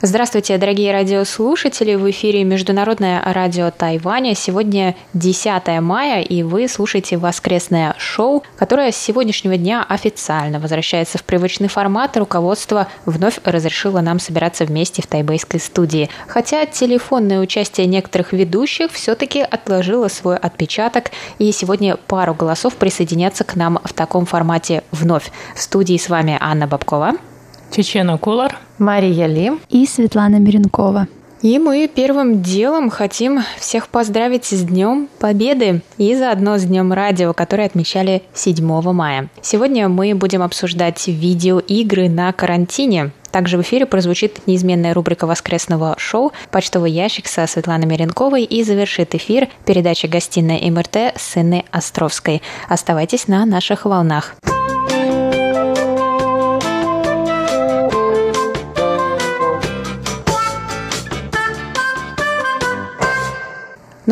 Здравствуйте, дорогие радиослушатели! В эфире Международное радио Тайваня. Сегодня 10 мая, и вы слушаете воскресное шоу, которое с сегодняшнего дня официально возвращается в привычный формат. Руководство вновь разрешило нам собираться вместе в тайбейской студии. Хотя телефонное участие некоторых ведущих все-таки отложило свой отпечаток, и сегодня пару голосов присоединятся к нам в таком формате вновь. В студии с вами Анна Бабкова. Чечена Кулар, Мария Ли и Светлана Миренкова. И мы первым делом хотим всех поздравить с Днем Победы и заодно с Днем Радио, который отмечали 7 мая. Сегодня мы будем обсуждать видеоигры на карантине. Также в эфире прозвучит неизменная рубрика воскресного шоу «Почтовый ящик» со Светланой Миренковой и завершит эфир передача «Гостиная МРТ» с Инной Островской. Оставайтесь на наших волнах. Ну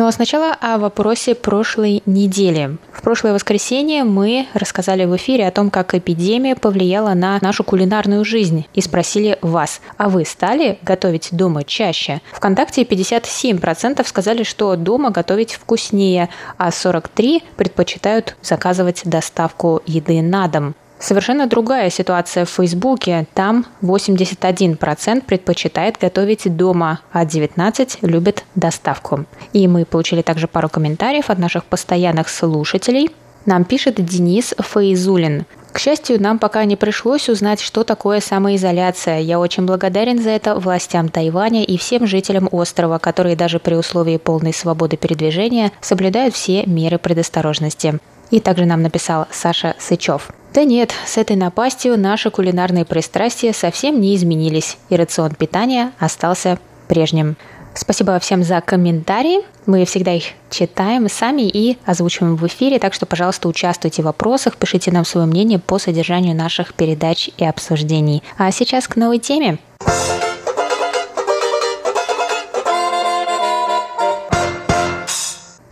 а сначала о вопросе прошлой недели. В прошлое воскресенье мы рассказали в эфире о том, как эпидемия повлияла на нашу кулинарную жизнь и спросили вас, а вы стали готовить дома чаще? Вконтакте 57% сказали, что дома готовить вкуснее, а 43% предпочитают заказывать доставку еды на дом. Совершенно другая ситуация в Фейсбуке. Там 81% предпочитает готовить дома, а 19% любит доставку. И мы получили также пару комментариев от наших постоянных слушателей. Нам пишет Денис Фейзулин. К счастью, нам пока не пришлось узнать, что такое самоизоляция. Я очень благодарен за это властям Тайваня и всем жителям острова, которые даже при условии полной свободы передвижения соблюдают все меры предосторожности. И также нам написал Саша Сычев. Да нет, с этой напастью наши кулинарные пристрастия совсем не изменились, и рацион питания остался прежним. Спасибо всем за комментарии. Мы всегда их читаем сами и озвучиваем в эфире, так что, пожалуйста, участвуйте в вопросах, пишите нам свое мнение по содержанию наших передач и обсуждений. А сейчас к новой теме.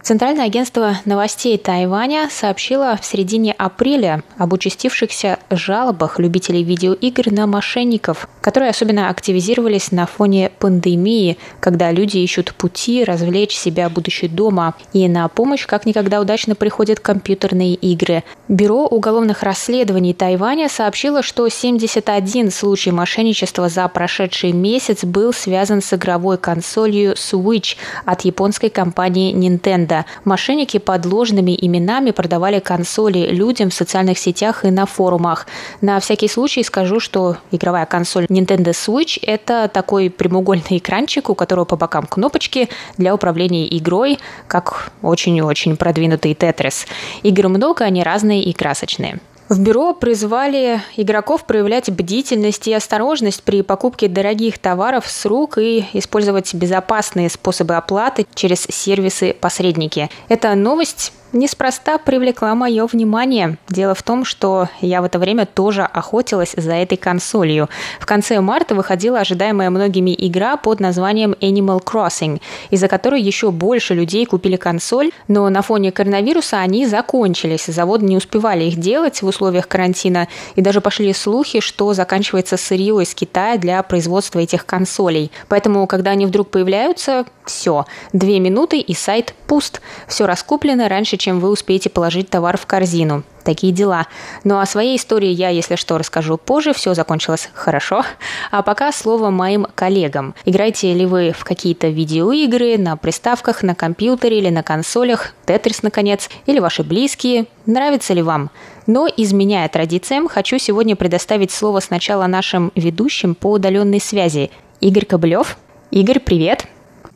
Центральное агентство новостей Тайваня сообщило в середине апреля об участившихся жалобах любителей видеоигр на мошенников, которые особенно активизировались на фоне пандемии, когда люди ищут пути развлечь себя будучи дома, и на помощь как никогда удачно приходят компьютерные игры. Бюро уголовных расследований Тайваня сообщило, что 71 случай мошенничества за прошедший месяц был связан с игровой консолью Switch от японской компании Nintendo года мошенники под ложными именами продавали консоли людям в социальных сетях и на форумах. На всякий случай скажу, что игровая консоль Nintendo Switch – это такой прямоугольный экранчик, у которого по бокам кнопочки для управления игрой, как очень-очень продвинутый Тетрис. Игр много, они разные и красочные. В бюро призвали игроков проявлять бдительность и осторожность при покупке дорогих товаров с рук и использовать безопасные способы оплаты через сервисы-посредники. Эта новость неспроста привлекла мое внимание. Дело в том, что я в это время тоже охотилась за этой консолью. В конце марта выходила ожидаемая многими игра под названием Animal Crossing, из-за которой еще больше людей купили консоль, но на фоне коронавируса они закончились. Заводы не успевали их делать в условиях карантина, и даже пошли слухи, что заканчивается сырье из Китая для производства этих консолей. Поэтому, когда они вдруг появляются, все. Две минуты и сайт пуст. Все раскуплено раньше, чем вы успеете положить товар в корзину. Такие дела. Но о своей истории я, если что, расскажу позже. Все закончилось хорошо. А пока слово моим коллегам. Играете ли вы в какие-то видеоигры на приставках, на компьютере или на консолях? Тетрис, наконец. Или ваши близкие? Нравится ли вам? Но, изменяя традициям, хочу сегодня предоставить слово сначала нашим ведущим по удаленной связи. Игорь Кобылев. Игорь, привет!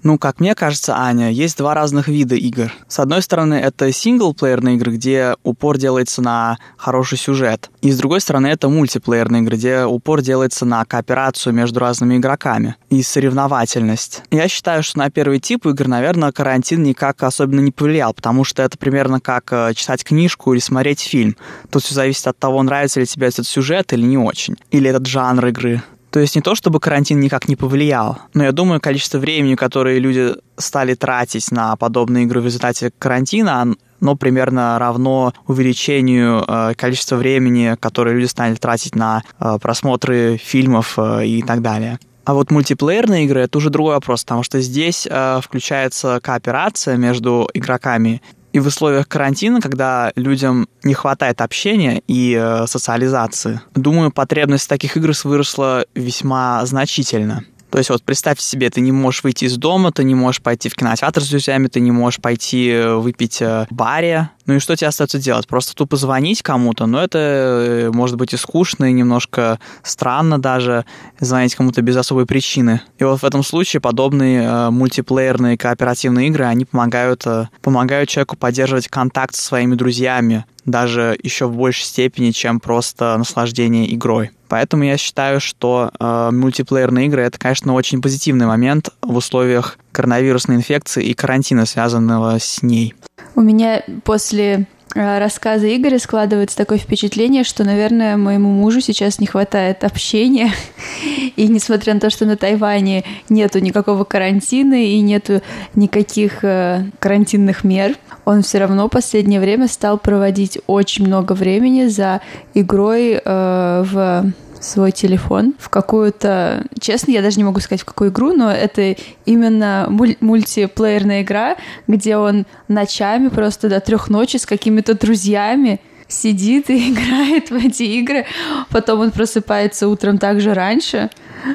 Ну, как мне кажется, Аня, есть два разных вида игр. С одной стороны, это синглплеерные игры, где упор делается на хороший сюжет. И с другой стороны, это мультиплеерные игры, где упор делается на кооперацию между разными игроками и соревновательность. Я считаю, что на первый тип игр, наверное, карантин никак особенно не повлиял, потому что это примерно как э, читать книжку или смотреть фильм. Тут все зависит от того, нравится ли тебе этот сюжет или не очень. Или этот жанр игры. То есть не то, чтобы карантин никак не повлиял, но я думаю, количество времени, которое люди стали тратить на подобные игры в результате карантина, но примерно равно увеличению э, количества времени, которое люди стали тратить на э, просмотры фильмов э, и так далее. А вот мультиплеерные игры это уже другой вопрос, потому что здесь э, включается кооперация между игроками, и в условиях карантина, когда людям не хватает общения и э, социализации, думаю, потребность в таких игр выросла весьма значительно. То есть вот представьте себе, ты не можешь выйти из дома, ты не можешь пойти в кинотеатр с друзьями, ты не можешь пойти э, выпить э, в баре. Ну и что тебе остается делать? Просто тупо звонить кому-то, но это э, может быть и скучно, и немножко странно даже звонить кому-то без особой причины. И вот в этом случае подобные мультиплеерные кооперативные игры, они помогают, помогают человеку поддерживать контакт со своими друзьями, даже еще в большей степени, чем просто наслаждение игрой. Поэтому я считаю, что э, мультиплеерные игры это, конечно, очень позитивный момент в условиях коронавирусной инфекции и карантина, связанного с ней. У меня после э, рассказа Игоря складывается такое впечатление, что, наверное, моему мужу сейчас не хватает общения. И несмотря на то, что на Тайване нету никакого карантина и нету никаких э, карантинных мер, он все равно в последнее время стал проводить очень много времени за игрой э, в свой телефон в какую-то... Честно, я даже не могу сказать, в какую игру, но это именно муль- мультиплеерная игра, где он ночами просто до трех ночи с какими-то друзьями сидит и играет в эти игры. Потом он просыпается утром также раньше,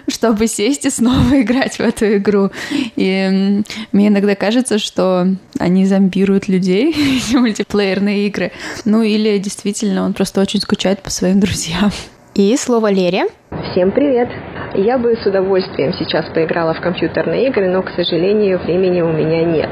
чтобы сесть и снова играть в эту игру. И мне иногда кажется, что они зомбируют людей, эти мультиплеерные игры. Ну или действительно он просто очень скучает по своим друзьям. И слово Лере. Всем привет! Я бы с удовольствием сейчас поиграла в компьютерные игры, но, к сожалению, времени у меня нет.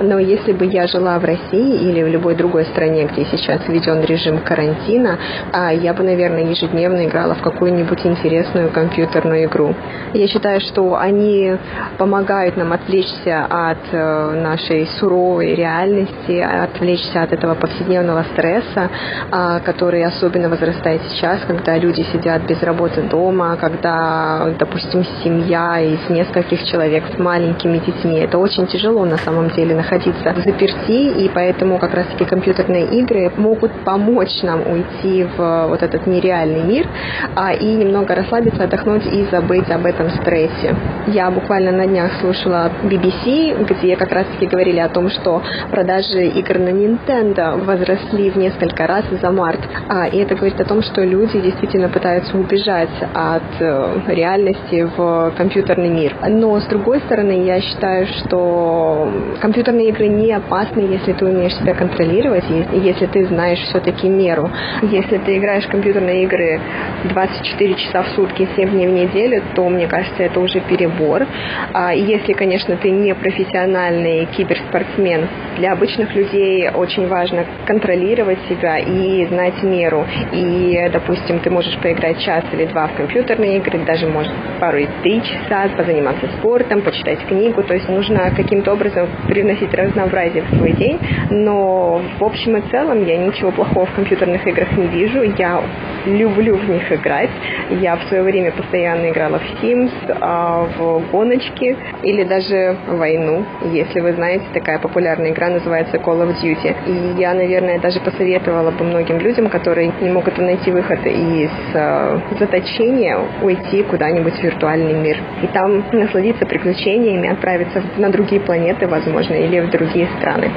Но если бы я жила в России или в любой другой стране, где сейчас введен режим карантина, а я бы, наверное, ежедневно играла в какую-нибудь интересную компьютерную игру. Я считаю, что они помогают нам отвлечься от э, нашей суровой реальности, отвлечься от этого повседневного стресса, а, который особенно возрастает сейчас, когда люди сидят без работы дома, когда допустим, семья из нескольких человек с маленькими детьми. Это очень тяжело на самом деле находиться в заперти, и поэтому как раз-таки компьютерные игры могут помочь нам уйти в вот этот нереальный мир а, и немного расслабиться, отдохнуть и забыть об этом стрессе. Я буквально на днях слушала BBC, где как раз-таки говорили о том, что продажи игр на Nintendo возросли в несколько раз за март. А, и это говорит о том, что люди действительно пытаются убежать от э, реальности в компьютерный мир. Но с другой стороны, я считаю, что компьютерные игры не опасны, если ты умеешь себя контролировать, если ты знаешь все-таки меру. Если ты играешь в компьютерные игры 24 часа в сутки, 7 дней в неделю, то, мне кажется, это уже перебор. А если, конечно, ты не профессиональный киберспортсмен, для обычных людей очень важно контролировать себя и знать меру. И, допустим, ты можешь поиграть час или два в компьютерные игры, даже может пару и три часа, позаниматься спортом, почитать книгу. То есть нужно каким-то образом привносить разнообразие в свой день. Но в общем и целом я ничего плохого в компьютерных играх не вижу. Я люблю в них играть. Я в свое время постоянно играла в Sims, а, в гоночки или даже в войну. Если вы знаете, такая популярная игра называется Call of Duty. И я, наверное, даже посоветовала бы многим людям, которые не могут найти выход из а, заточения, уйти куда куда-нибудь в виртуальный мир. И там насладиться приключениями, отправиться на другие планеты, возможно, или в другие страны.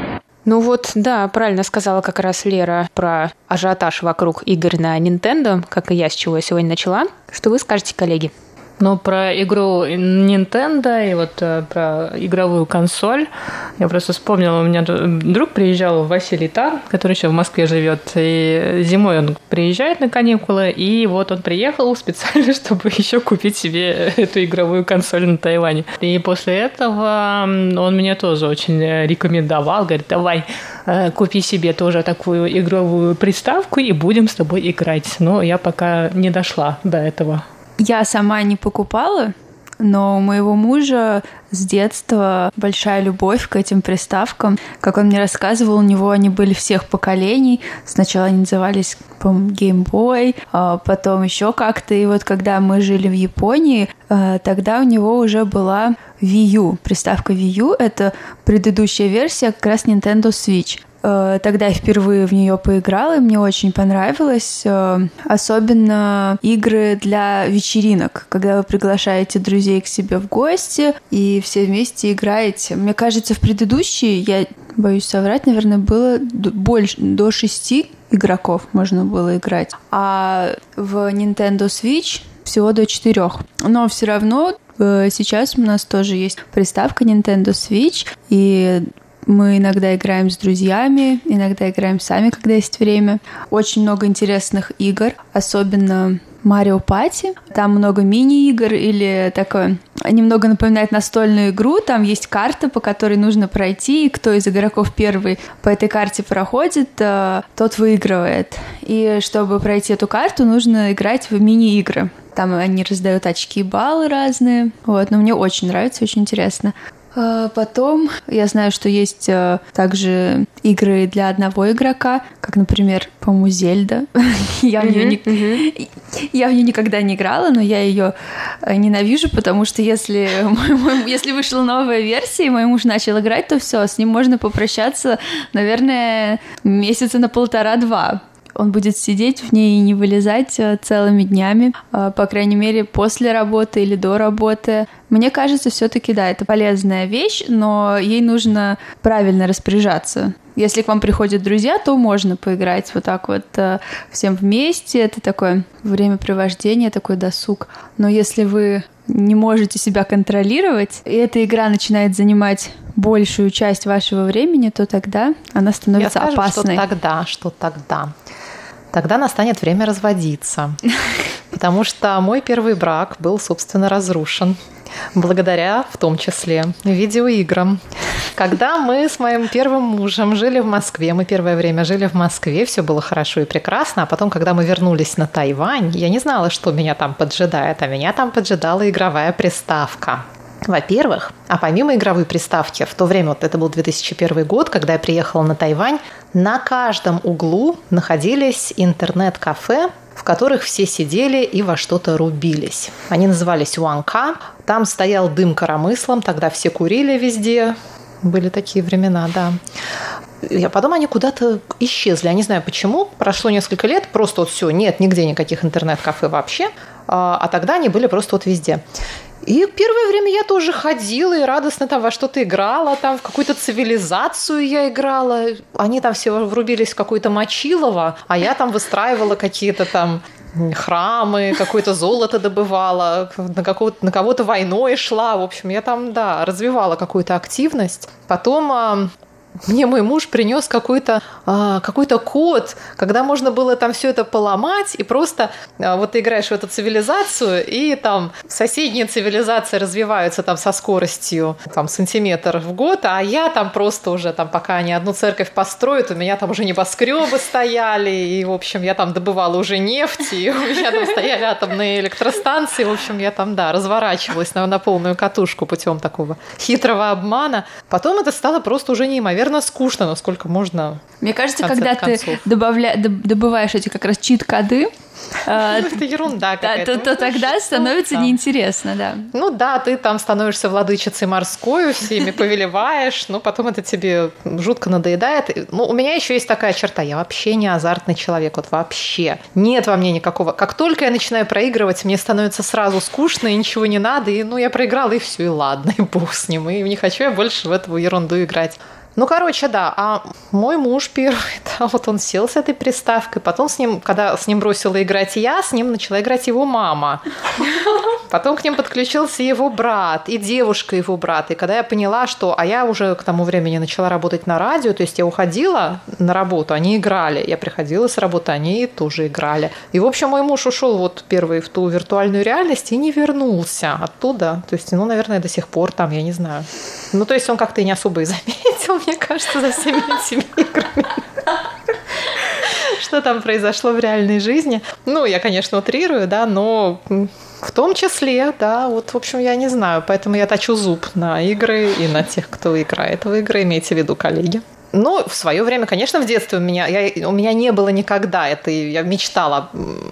Ну вот, да, правильно сказала как раз Лера про ажиотаж вокруг игр на Nintendo, как и я, с чего я сегодня начала. Что вы скажете, коллеги? Ну, про игру Nintendo и вот э, про игровую консоль. Я просто вспомнила, у меня друг приезжал, Василий Тар, который еще в Москве живет, и зимой он приезжает на каникулы, и вот он приехал специально, чтобы еще купить себе эту игровую консоль на Тайване. И после этого он мне тоже очень рекомендовал, говорит, давай, э, купи себе тоже такую игровую приставку и будем с тобой играть. Но я пока не дошла до этого. Я сама не покупала, но у моего мужа с детства большая любовь к этим приставкам. Как он мне рассказывал, у него они были всех поколений. Сначала они назывались, по-моему, Game Boy, а потом еще как-то. И вот когда мы жили в Японии, э, тогда у него уже была Wii U. Приставка Wii U — это предыдущая версия как раз Nintendo Switch. Э, тогда впервые в нее поиграла, и мне очень понравилось. Э, особенно игры для вечеринок, когда вы приглашаете друзей к себе в гости и все вместе играете. Мне кажется, в предыдущей, я боюсь соврать, наверное, было больше, до шести игроков можно было играть. А в Nintendo Switch всего до четырех. Но все равно э, сейчас у нас тоже есть приставка Nintendo Switch, и мы иногда играем с друзьями, иногда играем сами, когда есть время. Очень много интересных игр, особенно Марио Пати. Там много мини-игр или такое немного напоминает настольную игру. Там есть карта, по которой нужно пройти, и кто из игроков первый по этой карте проходит, э, тот выигрывает. И чтобы пройти эту карту, нужно играть в мини-игры. Там они раздают очки и баллы разные. Вот, но мне очень нравится, очень интересно. А, потом я знаю, что есть э, также игры для одного игрока, как, например, по-моему, Зельда. я, в нее не... я в нее никогда не играла, но я ее э, ненавижу, потому что если, если вышла новая версия, и мой муж начал играть, то все, с ним можно попрощаться, наверное, месяца на полтора-два он будет сидеть в ней и не вылезать э, целыми днями, э, по крайней мере, после работы или до работы. Мне кажется, все-таки, да, это полезная вещь, но ей нужно правильно распоряжаться. Если к вам приходят друзья, то можно поиграть вот так вот э, всем вместе. Это такое времяпривождение, такой досуг. Но если вы не можете себя контролировать, и эта игра начинает занимать большую часть вашего времени, то тогда она становится Я скажу, опасной. Что тогда, что тогда тогда настанет время разводиться. Потому что мой первый брак был, собственно, разрушен. Благодаря, в том числе, видеоиграм. Когда мы с моим первым мужем жили в Москве, мы первое время жили в Москве, все было хорошо и прекрасно, а потом, когда мы вернулись на Тайвань, я не знала, что меня там поджидает, а меня там поджидала игровая приставка. Во-первых, а помимо игровой приставки, в то время, вот это был 2001 год, когда я приехала на Тайвань, на каждом углу находились интернет-кафе, в которых все сидели и во что-то рубились. Они назывались Уанка. Там стоял дым коромыслом, тогда все курили везде. Были такие времена, да. Я потом они куда-то исчезли. Я не знаю почему. Прошло несколько лет, просто вот все, нет нигде никаких интернет-кафе вообще. А, а тогда они были просто вот везде. И первое время я тоже ходила и радостно там во что-то играла, там в какую-то цивилизацию я играла. Они там все врубились в какое-то Мочилово, а я там выстраивала какие-то там храмы, какое-то золото добывала, на, на кого-то войной шла. В общем, я там, да, развивала какую-то активность. Потом а, мне мой муж принес какой-то а, какой-то код, когда можно было там все это поломать и просто а, вот ты играешь в эту цивилизацию и там соседние цивилизации развиваются там со скоростью там сантиметр в год, а я там просто уже там пока они одну церковь построят, у меня там уже небоскребы стояли и в общем я там добывала уже нефть и у меня там стояли атомные электростанции, в общем я там да разворачивалась на, на полную катушку путем такого хитрого обмана. Потом это стало просто уже неимоверно наверное, скучно, насколько можно. Мне кажется, когда ты добавля... добываешь эти как раз чит-коды, а, это ерунда какая-то. То, тогда становится неинтересно, да. Ну да, ты там становишься владычицей морской, всеми повелеваешь, но потом это тебе жутко надоедает. Ну, у меня еще есть такая черта, я вообще не азартный человек, вот вообще. Нет во мне никакого. Как только я начинаю проигрывать, мне становится сразу скучно, и ничего не надо, и ну я проиграла, и все, и ладно, и бог с ним, и не хочу я больше в эту ерунду играть. Ну, короче, да. А мой муж первый, да, вот он сел с этой приставкой. Потом с ним, когда с ним бросила играть я, с ним начала играть его мама. Потом к ним подключился его брат и девушка его брата. И когда я поняла, что... А я уже к тому времени начала работать на радио, то есть я уходила на работу, они играли. Я приходила с работы, они тоже играли. И, в общем, мой муж ушел вот первый в ту виртуальную реальность и не вернулся оттуда. То есть, ну, наверное, до сих пор там, я не знаю. Ну, то есть он как-то и не особо и заметил, мне кажется, за всеми этими играми. Что там произошло в реальной жизни? Ну, я, конечно, утрирую, да, но в том числе, да, вот, в общем, я не знаю, поэтому я точу зуб на игры и на тех, кто играет в игры, имейте в виду, коллеги. Ну, в свое время, конечно, в детстве у меня, я, у меня не было никогда это. Я мечтала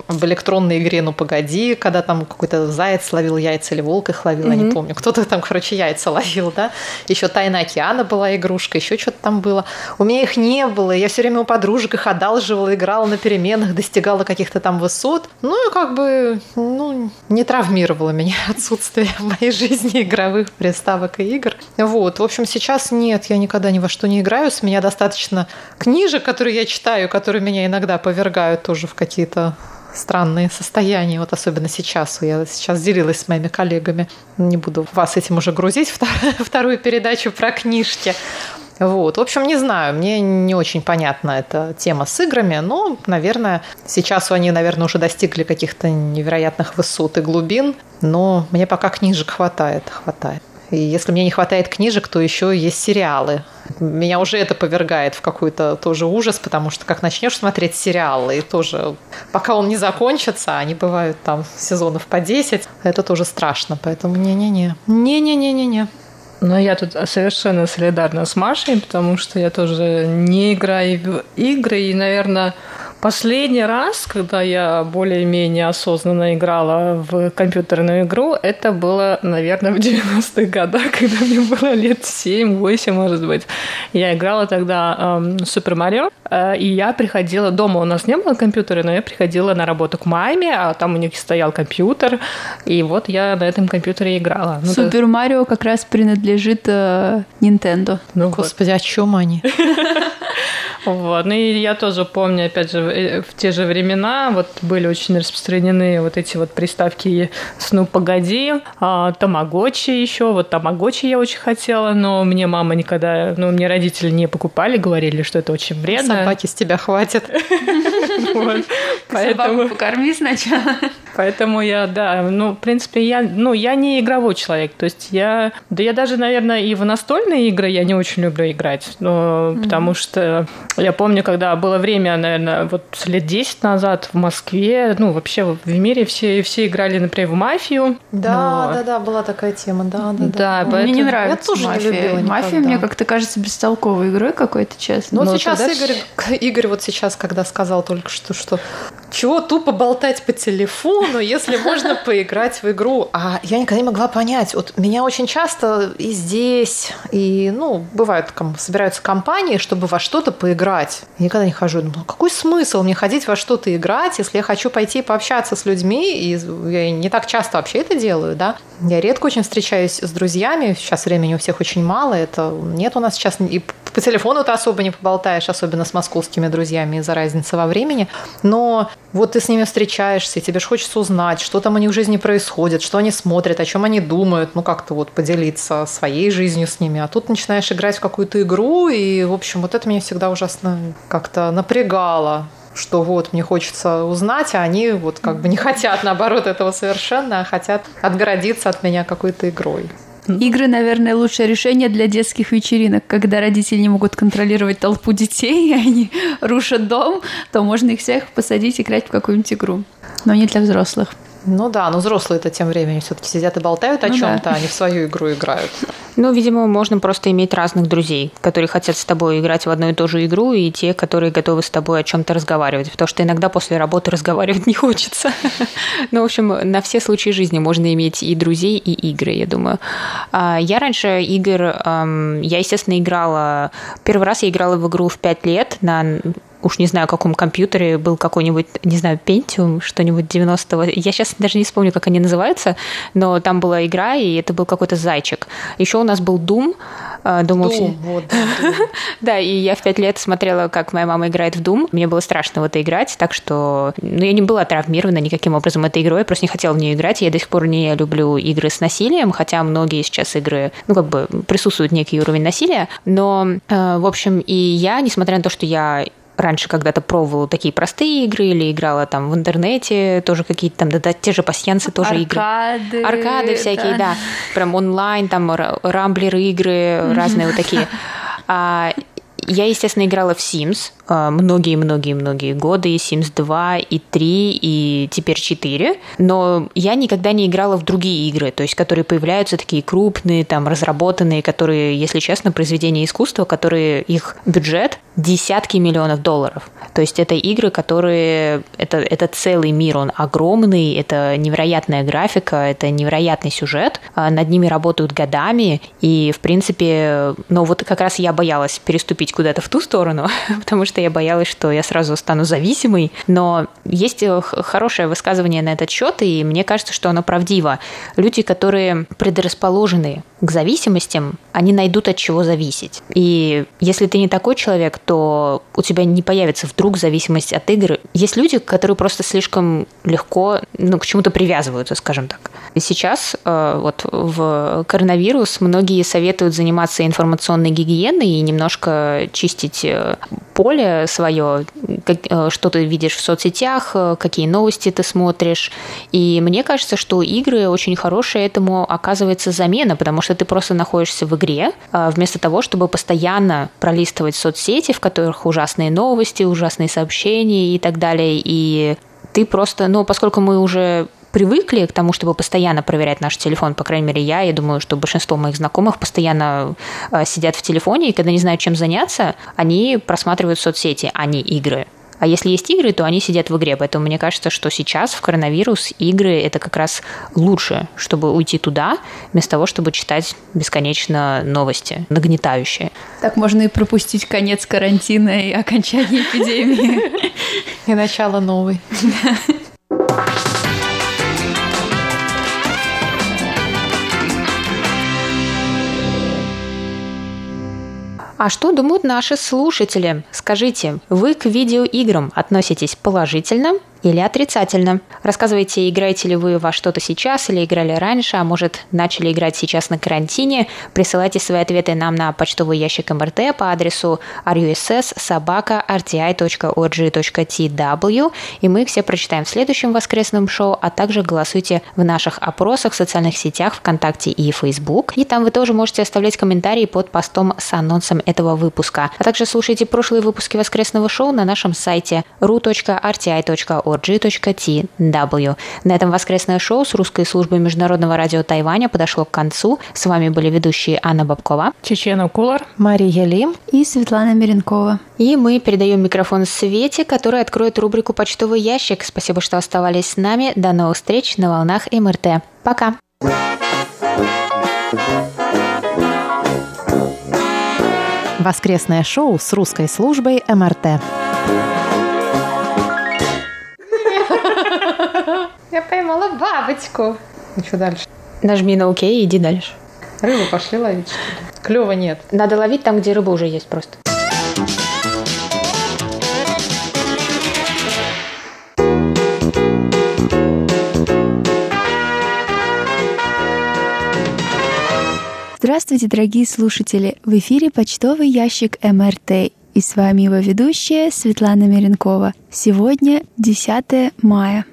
об электронной игре «Ну, погоди», когда там какой-то заяц ловил яйца или волк их ловил, mm-hmm. я не помню. Кто-то там, короче, яйца ловил, да. Еще «Тайна океана» была игрушка, еще что-то там было. У меня их не было. Я все время у подружек их одалживала, играла на переменах, достигала каких-то там высот. Ну, и как бы, ну, не травмировало меня отсутствие в моей жизни игровых приставок и игр. Вот. В общем, сейчас нет, я никогда ни во что не играю. С меня достаточно книжек, которые я читаю, которые меня иногда повергают тоже в какие-то странные состояния, вот особенно сейчас. Я сейчас делилась с моими коллегами. Не буду вас этим уже грузить, вторую передачу про книжки. Вот. В общем, не знаю, мне не очень понятна эта тема с играми, но, наверное, сейчас они, наверное, уже достигли каких-то невероятных высот и глубин, но мне пока книжек хватает, хватает. И если мне не хватает книжек, то еще есть сериалы. Меня уже это повергает в какой-то тоже ужас, потому что как начнешь смотреть сериалы, и тоже пока он не закончится, они бывают там сезонов по 10, это тоже страшно. Поэтому не-не-не. Не-не-не-не-не. Но я тут совершенно солидарна с Машей, потому что я тоже не играю в игры, и, наверное, Последний раз, когда я более-менее осознанно играла в компьютерную игру, это было, наверное, в 90-х годах, когда мне было лет 7-8, может быть. Я играла тогда эм, Супер Марио, э, и я приходила, дома у нас не было компьютера, но я приходила на работу к маме, а там у них стоял компьютер, и вот я на этом компьютере играла. Ну, Супер Марио как раз принадлежит э, Nintendo. Ну, Господи, вот. о чем они? Вот. Ну и я тоже помню, опять же, э, в те же времена вот были очень распространены вот эти вот приставки «Сну, погоди», а, «Тамагочи» еще. Вот «Тамагочи» я очень хотела, но мне мама никогда, ну, мне родители не покупали, говорили, что это очень вредно. Собаки с тебя хватит. Собаку покорми сначала. Поэтому я, да, ну, в принципе, я, ну, я не игровой человек. То есть я, да я даже, наверное, и в настольные игры я не очень люблю играть. Но, потому что я помню, когда было время, наверное, вот лет 10 назад в Москве, ну, вообще в мире все, все играли, например, в мафию. Да, но... да, да, была такая тема, да, да. Да, да. Поэтому... Мне не нравится я тоже мафия. Не любила мафия мне как-то кажется бестолковой игрой какой-то, честно. Ну, вот сейчас Игорь, Игорь вот сейчас, когда сказал только что, что чего тупо болтать по телефону, если можно поиграть в игру. А я никогда не могла понять. Вот меня очень часто и здесь, и, ну, бывают, собираются компании, чтобы во что-то поиграть. Я никогда не хожу. Думаю, какой смысл мне ходить во что-то играть, если я хочу пойти пообщаться с людьми, и я не так часто вообще это делаю, да. Я редко очень встречаюсь с друзьями, сейчас времени у всех очень мало, это нет у нас сейчас и по телефону ты особо не поболтаешь, особенно с московскими друзьями из-за разницы во времени. Но вот ты с ними встречаешься, и тебе же хочется узнать, что там у них в жизни происходит, что они смотрят, о чем они думают, ну как-то вот поделиться своей жизнью с ними. А тут начинаешь играть в какую-то игру, и, в общем, вот это меня всегда ужасно как-то напрягало что вот мне хочется узнать, а они вот как бы не хотят, наоборот, этого совершенно, а хотят отгородиться от меня какой-то игрой. Игры, наверное, лучшее решение для детских вечеринок. Когда родители не могут контролировать толпу детей, и они рушат дом, то можно их всех посадить играть в какую-нибудь игру. Но не для взрослых. Ну да, но взрослые-то тем временем все-таки сидят и болтают о ну чем-то, да. они в свою игру играют. Ну, видимо, можно просто иметь разных друзей, которые хотят с тобой играть в одну и ту же игру, и те, которые готовы с тобой о чем-то разговаривать. Потому что иногда после работы разговаривать не хочется. Ну, в общем, на все случаи жизни можно иметь и друзей, и игры, я думаю. А, я раньше игр, я, естественно, играла... Первый раз я играла в игру в пять лет на уж не знаю, каком компьютере был какой-нибудь, не знаю, Pentium, что-нибудь 90-го. Я сейчас даже не вспомню, как они называются, но там была игра, и это был какой-то зайчик. Еще у нас был Doom. А, Думал, Doom, вот, да, да, и я в пять лет смотрела, как моя мама играет в Doom. Мне было страшно в это играть, так что ну, я не была травмирована никаким образом этой игрой, я просто не хотела в нее играть. Я до сих пор не люблю игры с насилием, хотя многие сейчас игры, ну, как бы присутствует некий уровень насилия. Но, э, в общем, и я, несмотря на то, что я раньше когда-то пробовала такие простые игры или играла там в интернете, тоже какие-то там, да, да те же пасьянцы тоже Аркады, игры. Аркады всякие, да. да. Прям онлайн, там рамблеры игры, разные вот такие. А, я, естественно, играла в Sims многие-многие-многие годы, и Sims 2, и 3, и теперь 4, но я никогда не играла в другие игры, то есть которые появляются такие крупные, там, разработанные, которые, если честно, произведения искусства, которые их бюджет десятки миллионов долларов. То есть это игры, которые... Это, это целый мир, он огромный, это невероятная графика, это невероятный сюжет. А над ними работают годами, и, в принципе, ну вот как раз я боялась переступить куда-то в ту сторону, потому что я боялась, что я сразу стану зависимой. Но есть э, хорошее высказывание на этот счет, и мне кажется, что оно правдиво. Люди, которые предрасположены к зависимостям, они найдут от чего зависеть. И если ты не такой человек, то у тебя не появится вдруг зависимость от игр. Есть люди, которые просто слишком легко ну, к чему-то привязываются, скажем так. И сейчас э, вот в коронавирус многие советуют заниматься информационной гигиеной и немножко чистить э, поле свое, э, что ты видишь в соцсетях, какие новости ты смотришь. И мне кажется, что игры очень хорошие этому оказывается замена, потому что ты просто находишься в игре, а, вместо того, чтобы постоянно пролистывать соцсети, в которых ужасные новости, ужасные сообщения и так далее. И ты просто, ну, поскольку мы уже привыкли к тому, чтобы постоянно проверять наш телефон, по крайней мере, я, я думаю, что большинство моих знакомых постоянно а, сидят в телефоне, и когда не знают, чем заняться, они просматривают соцсети, а не игры. А если есть игры, то они сидят в игре. Поэтому мне кажется, что сейчас в коронавирус игры это как раз лучше, чтобы уйти туда, вместо того, чтобы читать бесконечно новости, нагнетающие. Так можно и пропустить конец карантина и окончание эпидемии. И начало новой. А что думают наши слушатели? Скажите, вы к видеоиграм относитесь положительно или отрицательно. Рассказывайте, играете ли вы во что-то сейчас или играли раньше, а может начали играть сейчас на карантине. Присылайте свои ответы нам на почтовый ящик МРТ по адресу russ и мы все прочитаем в следующем воскресном шоу, а также голосуйте в наших опросах в социальных сетях ВКонтакте и Facebook. И там вы тоже можете оставлять комментарии под постом с анонсом этого выпуска. А также слушайте прошлые выпуски воскресного шоу на нашем сайте ru.rti.org org.tw. На этом воскресное шоу с русской службой Международного радио Тайваня подошло к концу. С вами были ведущие Анна Бабкова, Чечена Кулар, Мария Лим и Светлана Миренкова. И мы передаем микрофон Свете, которая откроет рубрику «Почтовый ящик». Спасибо, что оставались с нами. До новых встреч на волнах МРТ. Пока! Воскресное шоу с русской службой МРТ. Я поймала бабочку. И что дальше? Нажми на ОК и иди дальше. Рыбу пошли ловить, что ли? Клева нет. Надо ловить там, где рыба уже есть просто. Здравствуйте, дорогие слушатели! В эфире почтовый ящик МРТ. И с вами его ведущая Светлана Миренкова. Сегодня 10 мая.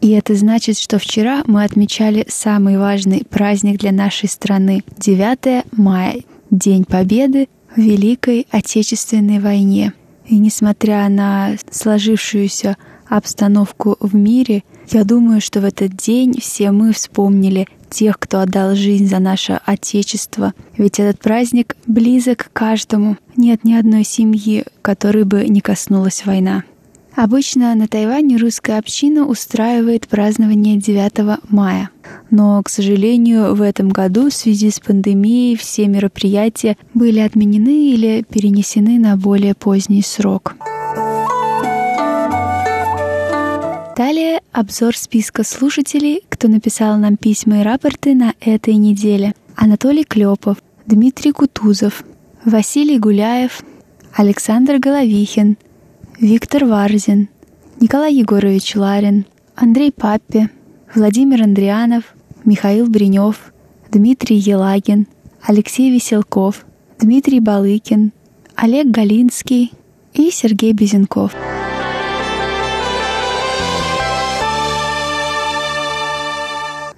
И это значит, что вчера мы отмечали самый важный праздник для нашей страны — 9 мая, День Победы в Великой Отечественной войне. И несмотря на сложившуюся обстановку в мире, я думаю, что в этот день все мы вспомнили тех, кто отдал жизнь за наше Отечество. Ведь этот праздник близок каждому. Нет ни одной семьи, которой бы не коснулась война. Обычно на Тайване русская община устраивает празднование 9 мая. Но, к сожалению, в этом году в связи с пандемией все мероприятия были отменены или перенесены на более поздний срок. Далее обзор списка слушателей, кто написал нам письма и рапорты на этой неделе. Анатолий Клепов, Дмитрий Кутузов, Василий Гуляев, Александр Головихин, Виктор Варзин, Николай Егорович Ларин, Андрей Паппи, Владимир Андрианов, Михаил Бринев, Дмитрий Елагин, Алексей Веселков, Дмитрий Балыкин, Олег Галинский и Сергей Безенков.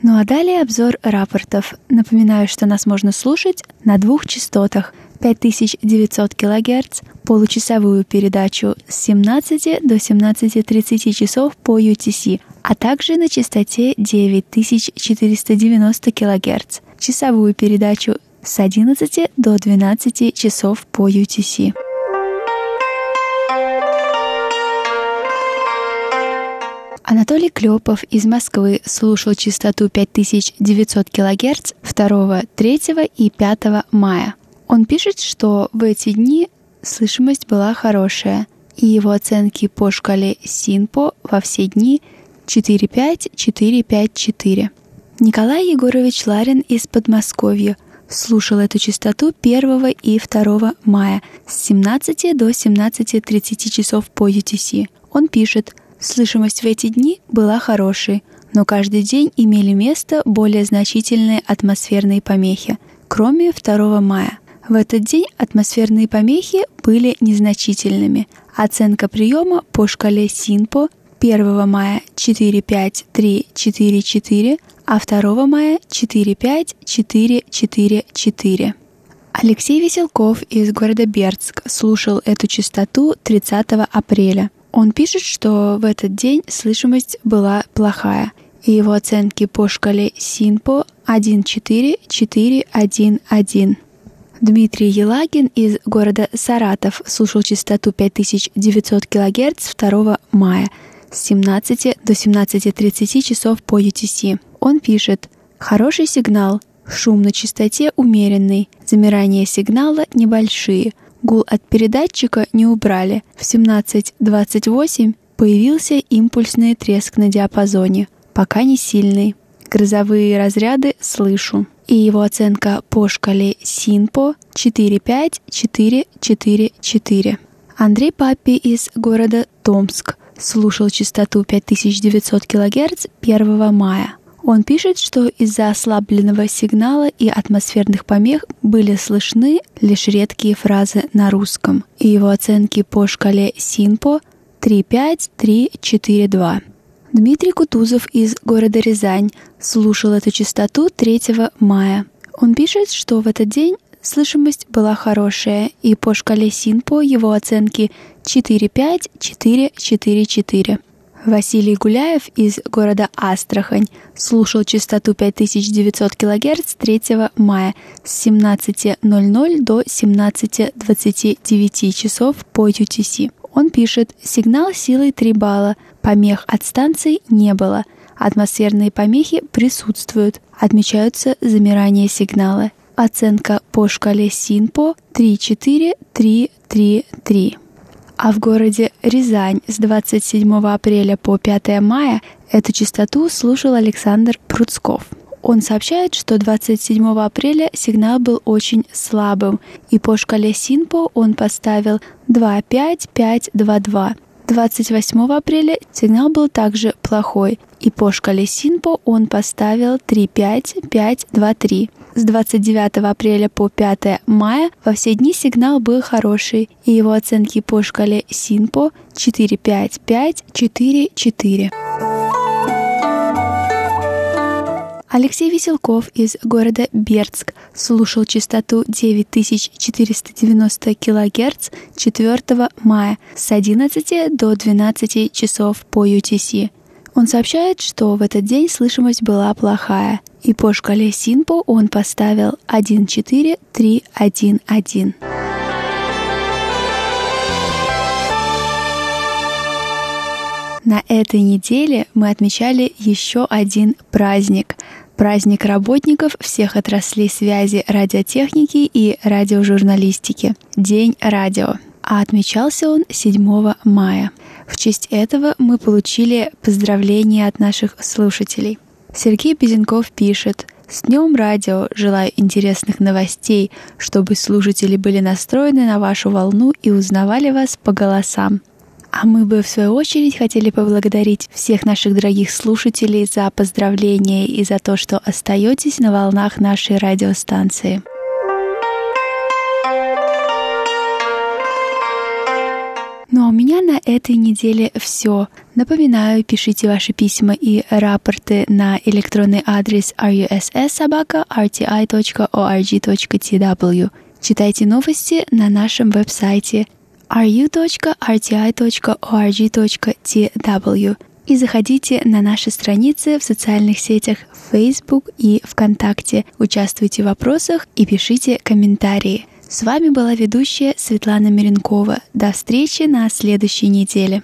Ну а далее обзор рапортов. Напоминаю, что нас можно слушать на двух частотах 5900 кГц, получасовую передачу с 17 до 17.30 часов по UTC, а также на частоте 9490 кГц, часовую передачу с 11 до 12 часов по UTC. Анатолий Клепов из Москвы слушал частоту 5900 кГц 2, 3 и 5 мая. Он пишет, что в эти дни слышимость была хорошая, и его оценки по шкале СИНПО во все дни 4-5-4-5-4. Николай Егорович Ларин из Подмосковья слушал эту частоту 1 и 2 мая с 17 до 17.30 часов по UTC. Он пишет, Слышимость в эти дни была хорошей, но каждый день имели место более значительные атмосферные помехи, кроме 2 мая. В этот день атмосферные помехи были незначительными. Оценка приема по шкале СИНПО 1 мая 4-5-3-4-4, а 2 мая 4-5-4-4-4. Алексей Веселков из города Бердск слушал эту частоту 30 апреля – он пишет, что в этот день слышимость была плохая, и его оценки по шкале СИНПО 1.4.4.1.1. Дмитрий Елагин из города Саратов слушал частоту 5900 кГц 2 мая с 17 до 17.30 часов по UTC. Он пишет «Хороший сигнал, шум на частоте умеренный, замирания сигнала небольшие, Гул от передатчика не убрали. В 17.28 появился импульсный треск на диапазоне, пока не сильный. Грозовые разряды слышу. И его оценка по шкале СИНПО 45444. Андрей Папи из города Томск слушал частоту 5900 кГц 1 мая. Он пишет, что из-за ослабленного сигнала и атмосферных помех были слышны лишь редкие фразы на русском, и его оценки по шкале СИНПО 35342. Дмитрий Кутузов из города Рязань слушал эту частоту 3 мая. Он пишет, что в этот день слышимость была хорошая, и по шкале СИНПО его оценки 45444. Василий Гуляев из города Астрахань слушал частоту 5900 кГц 3 мая с 17.00 до 17.29 часов по UTC. Он пишет, сигнал силой 3 балла, помех от станций не было, атмосферные помехи присутствуют, отмечаются замирания сигнала. Оценка по шкале СИНПО 3-4-3-3-3 а в городе Рязань с 27 апреля по 5 мая эту частоту слушал Александр Пруцков. Он сообщает, что 27 апреля сигнал был очень слабым, и по шкале Синпо он поставил 25522. 28 апреля сигнал был также плохой, и по шкале Синпо он поставил 35523. С 29 апреля по 5 мая во все дни сигнал был хороший, и его оценки по шкале СИНПО 45544. Алексей Веселков из города Бердск слушал частоту 9490 кГц 4 мая с 11 до 12 часов по UTC. Он сообщает, что в этот день слышимость была плохая, и по шкале Синпо он поставил 1-4-3-1-1. На этой неделе мы отмечали еще один праздник – праздник работников всех отраслей связи радиотехники и радиожурналистики – День радио. а отмечался он 7 мая. В честь этого мы получили поздравления от наших слушателей. Сергей Безенков пишет «С Днем Радио! Желаю интересных новостей, чтобы слушатели были настроены на вашу волну и узнавали вас по голосам. А мы бы, в свою очередь, хотели поблагодарить всех наших дорогих слушателей за поздравления и за то, что остаетесь на волнах нашей радиостанции. Ну а у меня на этой неделе все. Напоминаю, пишите ваши письма и рапорты на электронный адрес russsobaka.rti.org.tw. Читайте новости на нашем веб-сайте ru.rti.org.tw и заходите на наши страницы в социальных сетях Facebook и ВКонтакте. Участвуйте в вопросах и пишите комментарии. С вами была ведущая Светлана Миренкова. До встречи на следующей неделе.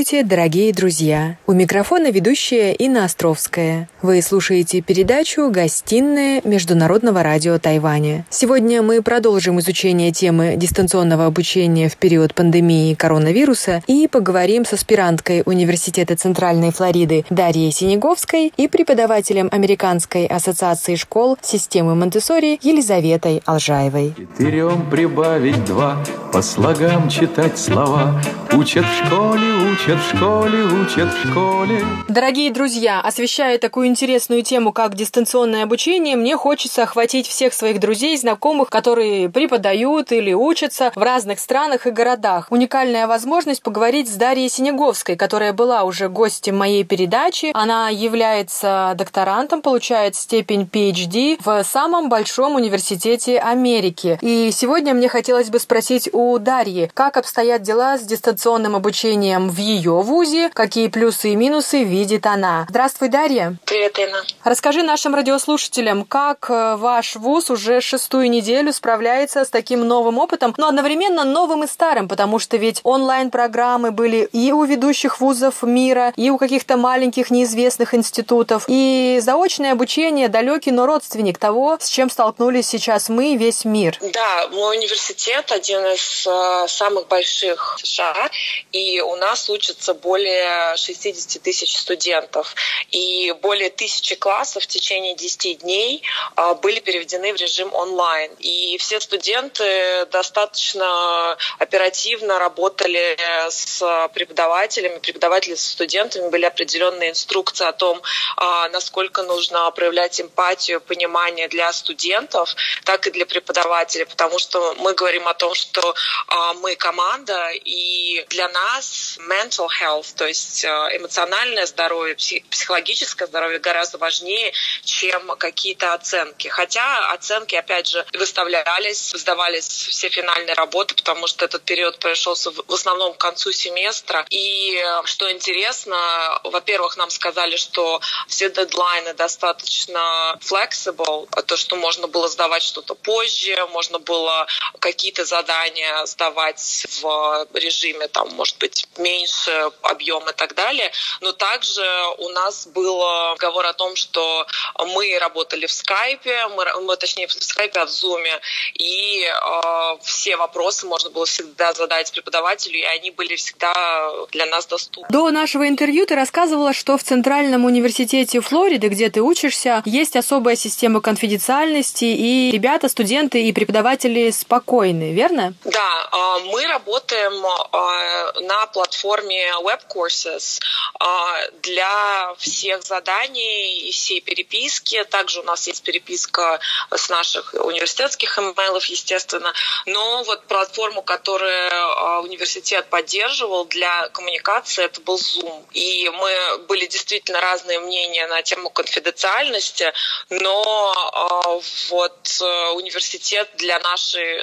Здравствуйте, дорогие друзья! У микрофона ведущая Инна Островская. Вы слушаете передачу «Гостиная Международного радио Тайваня». Сегодня мы продолжим изучение темы дистанционного обучения в период пандемии коронавируса и поговорим с аспиранткой Университета Центральной Флориды Дарьей Синеговской и преподавателем Американской ассоциации школ системы Монтессори Елизаветой Алжаевой. Четырем прибавить два, по слогам читать слова, учат в школе школе учат, в школе учат, в школе. Дорогие друзья, освещая такую интересную тему, как дистанционное обучение, мне хочется охватить всех своих друзей, знакомых, которые преподают или учатся в разных странах и городах. Уникальная возможность поговорить с Дарьей Синеговской, которая была уже гостем моей передачи. Она является докторантом, получает степень PhD в самом большом университете Америки. И сегодня мне хотелось бы спросить у Дарьи, как обстоят дела с дистанционным обучением в ее вузе, какие плюсы и минусы видит она. Здравствуй, Дарья. Привет, Инна. Расскажи нашим радиослушателям, как э, ваш вуз уже шестую неделю справляется с таким новым опытом, но одновременно новым и старым, потому что ведь онлайн-программы были и у ведущих вузов мира, и у каких-то маленьких неизвестных институтов, и заочное обучение далекий, но родственник того, с чем столкнулись сейчас мы, весь мир. Да, мой университет один из э, самых больших США, и у нас учатся более 60 тысяч студентов, и более тысячи классов в течение 10 дней а, были переведены в режим онлайн. И все студенты достаточно оперативно работали с преподавателями, преподаватели с студентами, были определенные инструкции о том, а, насколько нужно проявлять эмпатию, понимание для студентов, так и для преподавателей, потому что мы говорим о том, что а, мы команда, и для нас mental health, то есть э, эмоциональное здоровье, психологическое здоровье гораздо важнее, чем какие-то оценки. Хотя оценки, опять же, выставлялись, сдавались все финальные работы, потому что этот период пришелся в основном к концу семестра. И э, что интересно, во-первых, нам сказали, что все дедлайны достаточно flexible, то, что можно было сдавать что-то позже, можно было какие-то задания сдавать в режиме, там, может быть, меньше объем и так далее. Но также у нас был разговор о том, что мы работали в скайпе, мы, мы точнее в скайпе, а в зуме, и э, все вопросы можно было всегда задать преподавателю, и они были всегда для нас доступны. До нашего интервью ты рассказывала, что в Центральном университете Флориды, где ты учишься, есть особая система конфиденциальности, и ребята, студенты и преподаватели спокойны, верно? Да, мы работаем на платформе платформе Web Courses а, для всех заданий и всей переписки. Также у нас есть переписка с наших университетских имейлов, естественно. Но вот платформу, которую а, университет поддерживал для коммуникации, это был Zoom. И мы были действительно разные мнения на тему конфиденциальности, но вот э, университет для, нашей,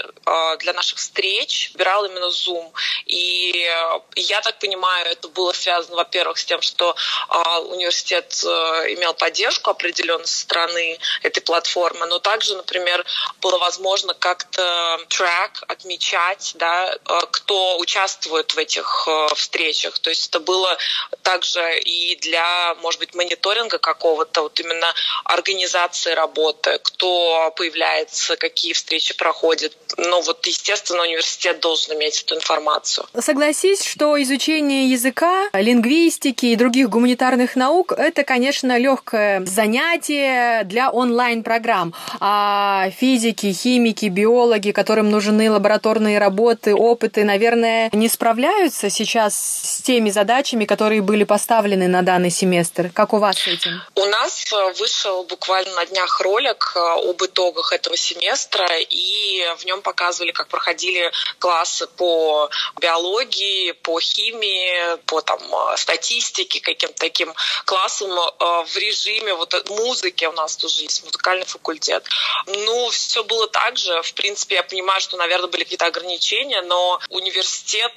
для наших встреч выбирал именно Zoom. И э, я так понимаю, это было связано, во-первых, с тем, что а, университет э, имел поддержку определенной стороны этой платформы, но также, например, было возможно как-то трек отмечать, да, э, кто участвует в этих встречах. То есть это было также и для, может быть, мониторинга какого-то, вот именно организации работы, кто появляется, какие встречи проходят. Ну вот, естественно, университет должен иметь эту информацию. Согласись, что изучение языка, лингвистики и других гуманитарных наук – это, конечно, легкое занятие для онлайн-программ. А физики, химики, биологи, которым нужны лабораторные работы, опыты, наверное, не справляются сейчас с теми задачами, которые были поставлены на данный семестр. Как у вас с этим? У нас э, вышел буквально на днях ролик э, об итогах этого семестра, и в нем показывали, как проходили классы по биологии, по химии, по там э, статистике, каким-то таким классам э, в режиме вот э, музыки у нас тоже есть музыкальный факультет. Ну, все было так же. В принципе, я понимаю, что, наверное, были какие-то ограничения, но университет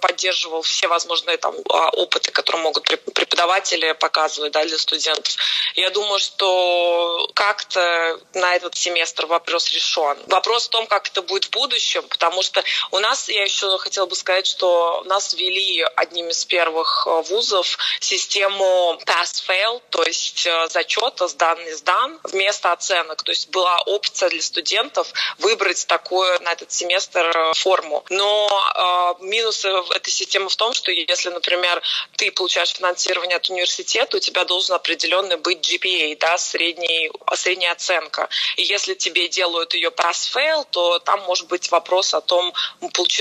поддерживал все возможные там опыты, которые могут преподаватели показывать да, для студентов. Я думаю, что как-то на этот семестр вопрос решен. Вопрос в том, как это будет в будущем, потому что у нас, я еще хотела бы сказать, что нас ввели одним из первых э, вузов систему pass-fail, то есть э, зачета сдан не сдан вместо оценок. То есть была опция для студентов выбрать такую на этот семестр э, форму. Но э, минусы этой системы в том, что если, например, ты получаешь финансирование от университета, у тебя должен определенный быть GPA, да, средний, средняя оценка. И если тебе делают ее pass-fail, то там может быть вопрос о том,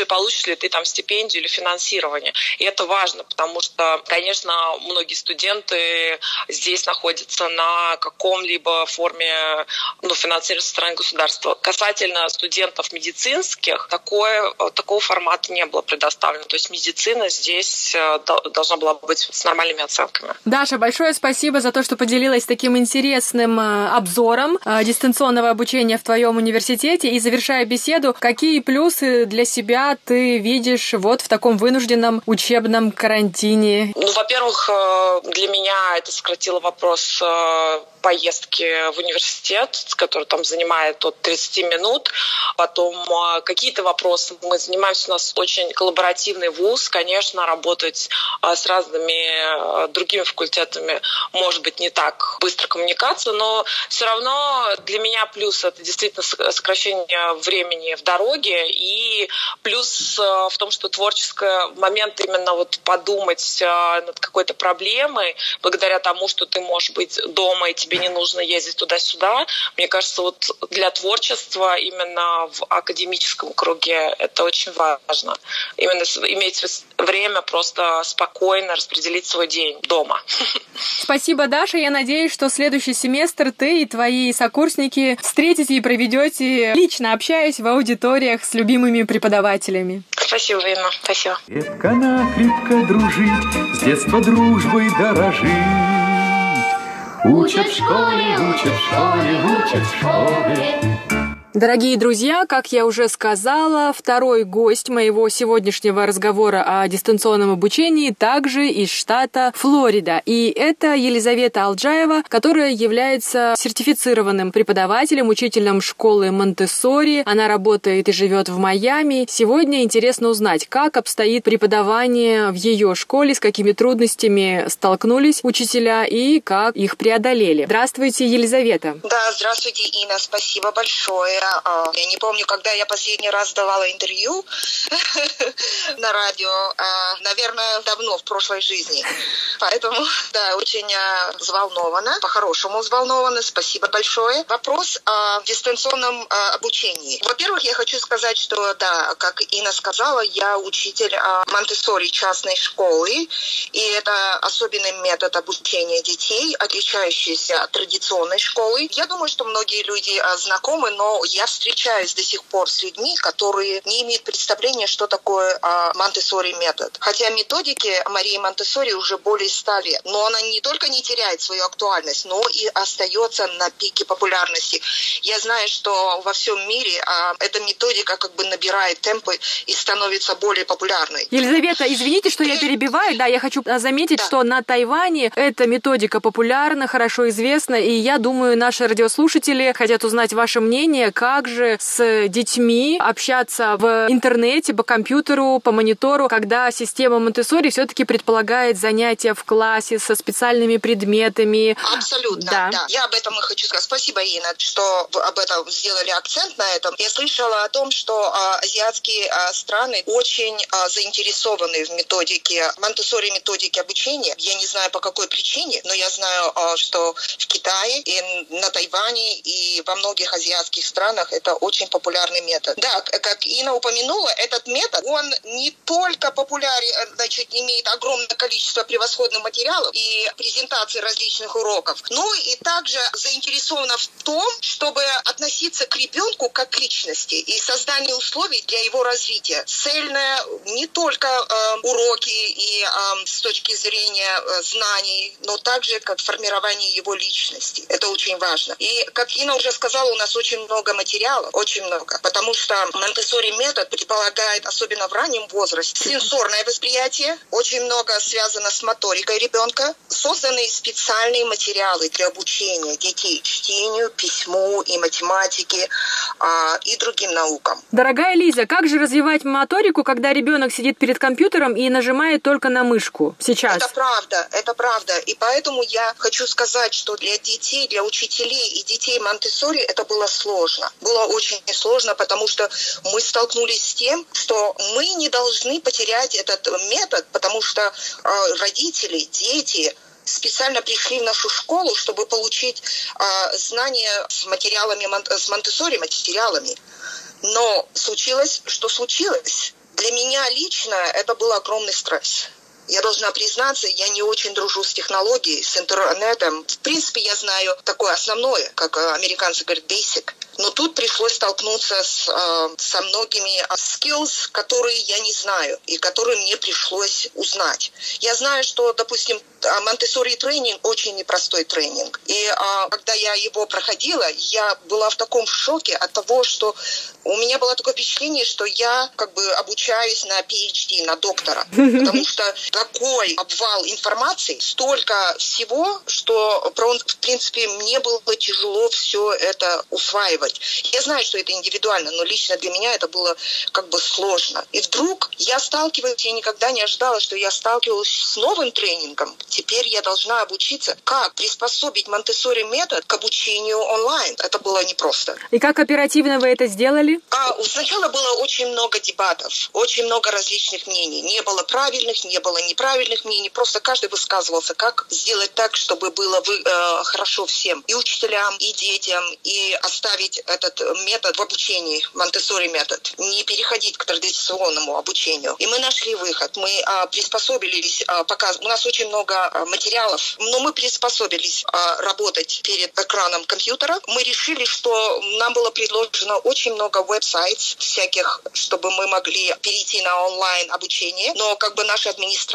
получишь ли ты там стипендию или финансирование. И это важно, потому что, конечно, многие студенты здесь находятся на каком-либо форме ну, финансирования со стороны государства. Касательно студентов медицинских, такое, такого формата не было предоставлено. То есть медицина здесь э, должна была быть с нормальными оценками. Даша, большое спасибо за то, что поделилась таким интересным э, обзором э, дистанционного обучения в твоем университете. И завершая беседу, какие плюсы для себя ты видишь вот в таком вынужденном учебном карантине? Ну, во-первых, э, для меня это сократило вопрос э, поездки в университет, который там занимает от 30 минут. Потом э, какие-то вопросы. Мы занимаемся, у нас очень коллаборативный вуз. Конечно, работать с разными другими факультетами может быть не так быстро коммуникация, но все равно для меня плюс это действительно сокращение времени в дороге и плюс в том, что творческое момент именно вот подумать а, над какой-то проблемой, благодаря тому, что ты можешь быть дома и тебе не нужно ездить туда-сюда. Мне кажется, вот для творчества именно в академическом круге это очень важно. Именно иметь время просто спокойно распределить свой день дома. Спасибо, Даша. Я надеюсь, что следующий семестр ты и твои сокурсники встретите и проведете, лично общаясь в аудиториях с любимыми преподавателями. Спасибо, Инна. Спасибо. Крепко-накрепко дружить, с детства дружбой дорожить. Учат в школе, учат в школе, учат в школе. Дорогие друзья, как я уже сказала, второй гость моего сегодняшнего разговора о дистанционном обучении также из штата Флорида. И это Елизавета Алджаева, которая является сертифицированным преподавателем, учителем школы Монтессори. Она работает и живет в Майами. Сегодня интересно узнать, как обстоит преподавание в ее школе, с какими трудностями столкнулись учителя и как их преодолели. Здравствуйте, Елизавета. Да, здравствуйте, Инна. Спасибо большое а, я не помню, когда я последний раз давала интервью на радио, а, наверное, давно, в прошлой жизни. Поэтому, да, очень а, взволнована, по-хорошему взволнована. Спасибо большое. Вопрос о дистанционном обучении. Во-первых, я хочу сказать, что, да, как Инна сказала, я учитель Монтессори частной школы, и это особенный метод обучения детей, отличающийся от традиционной школы. Я думаю, что многие люди знакомы, но я встречаюсь до сих пор с людьми, которые не имеют представления, что такое Монтессори метод. Хотя методики Марии Монтессори уже более ста лет. Но она не только не теряет свою актуальность, но и остается на пике популярности. Я знаю, что во всем мире а, эта методика как бы набирает темпы и становится более популярной. Елизавета, извините, что я перебиваю. Да, я хочу а, заметить, да. что на Тайване эта методика популярна, хорошо известна, и я думаю, наши радиослушатели хотят узнать ваше мнение, как же с детьми общаться в интернете, по компьютеру, по монитору, когда система Монтессори все-таки предполагает занятия в классе со специальными предметами. Абсолютно, да. да. Я об этом и хочу сказать. Спасибо, Инна, что об этом сделали акцент на этом. Я слышала о том, что а, азиатские а, страны очень а, заинтересованы в методике, Монтессори методике обучения. Я не знаю по какой причине, но я знаю, а, что в Китае и на Тайване и во многих азиатских странах это очень популярный метод. Да, как Инна упомянула, этот метод, он не только популярен, э, значит, имеет огромное количество превосходных материалов и презентаций различных уроков, но и также заинтересована в том, чтобы относиться к ребенку как к личности и создание условий для его развития. Цельное не только э, уроки и э, с точки зрения э, знаний, но также как формирование его личности. Это очень важно. И, как Инна уже сказала, у нас очень много материалов, очень много, потому что Монтессори метод предполагает, особенно в раннем возрасте, сенсорное восприятие, очень много связано с моторикой ребенка, созданы специальные материалы для обучения детей чтению, письму и математике а, и другим наукам. Дорогая Лиза, как же развивать моторику, когда ребенок сидит перед компьютером и нажимает только на мышку сейчас? Это правда, это правда. И поэтому я хочу сказать, что для детей, для учителей и детей Монтессори это было сложно. Было очень сложно, потому что мы столкнулись с тем, что мы не должны потерять этот метод, потому что э, родители, дети специально пришли в нашу школу, чтобы получить э, знания с материалами, с Монтессори материалами. Но случилось, что случилось. Для меня лично это был огромный стресс. Я должна признаться, я не очень дружу с технологией, с интернетом. В принципе, я знаю такое основное, как э, американцы говорят, basic. Но тут пришлось столкнуться с, э, со многими э, skills, которые я не знаю и которые мне пришлось узнать. Я знаю, что, допустим, Монтессори тренинг очень непростой тренинг. И а, когда я его проходила, я была в таком шоке от того, что у меня было такое впечатление, что я как бы обучаюсь на PhD, на доктора. Потому что такой обвал информации, столько всего, что, в принципе, мне было тяжело все это усваивать. Я знаю, что это индивидуально, но лично для меня это было как бы сложно. И вдруг я сталкиваюсь, я никогда не ожидала, что я сталкивалась с новым тренингом. Теперь я должна обучиться, как приспособить Монтессори метод к обучению онлайн. Это было непросто. И как оперативно вы это сделали? А, сначала было очень много дебатов, очень много различных мнений. Не было правильных, не было неправильных мнений. Просто каждый высказывался, как сделать так, чтобы было вы, э, хорошо всем. И учителям, и детям, и оставить этот метод в обучении, Монтессори метод. Не переходить к традиционному обучению. И мы нашли выход. Мы э, приспособились, э, показ... у нас очень много э, материалов, но мы приспособились э, работать перед экраном компьютера. Мы решили, что нам было предложено очень много веб-сайт всяких, чтобы мы могли перейти на онлайн обучение. Но как бы наша администрация,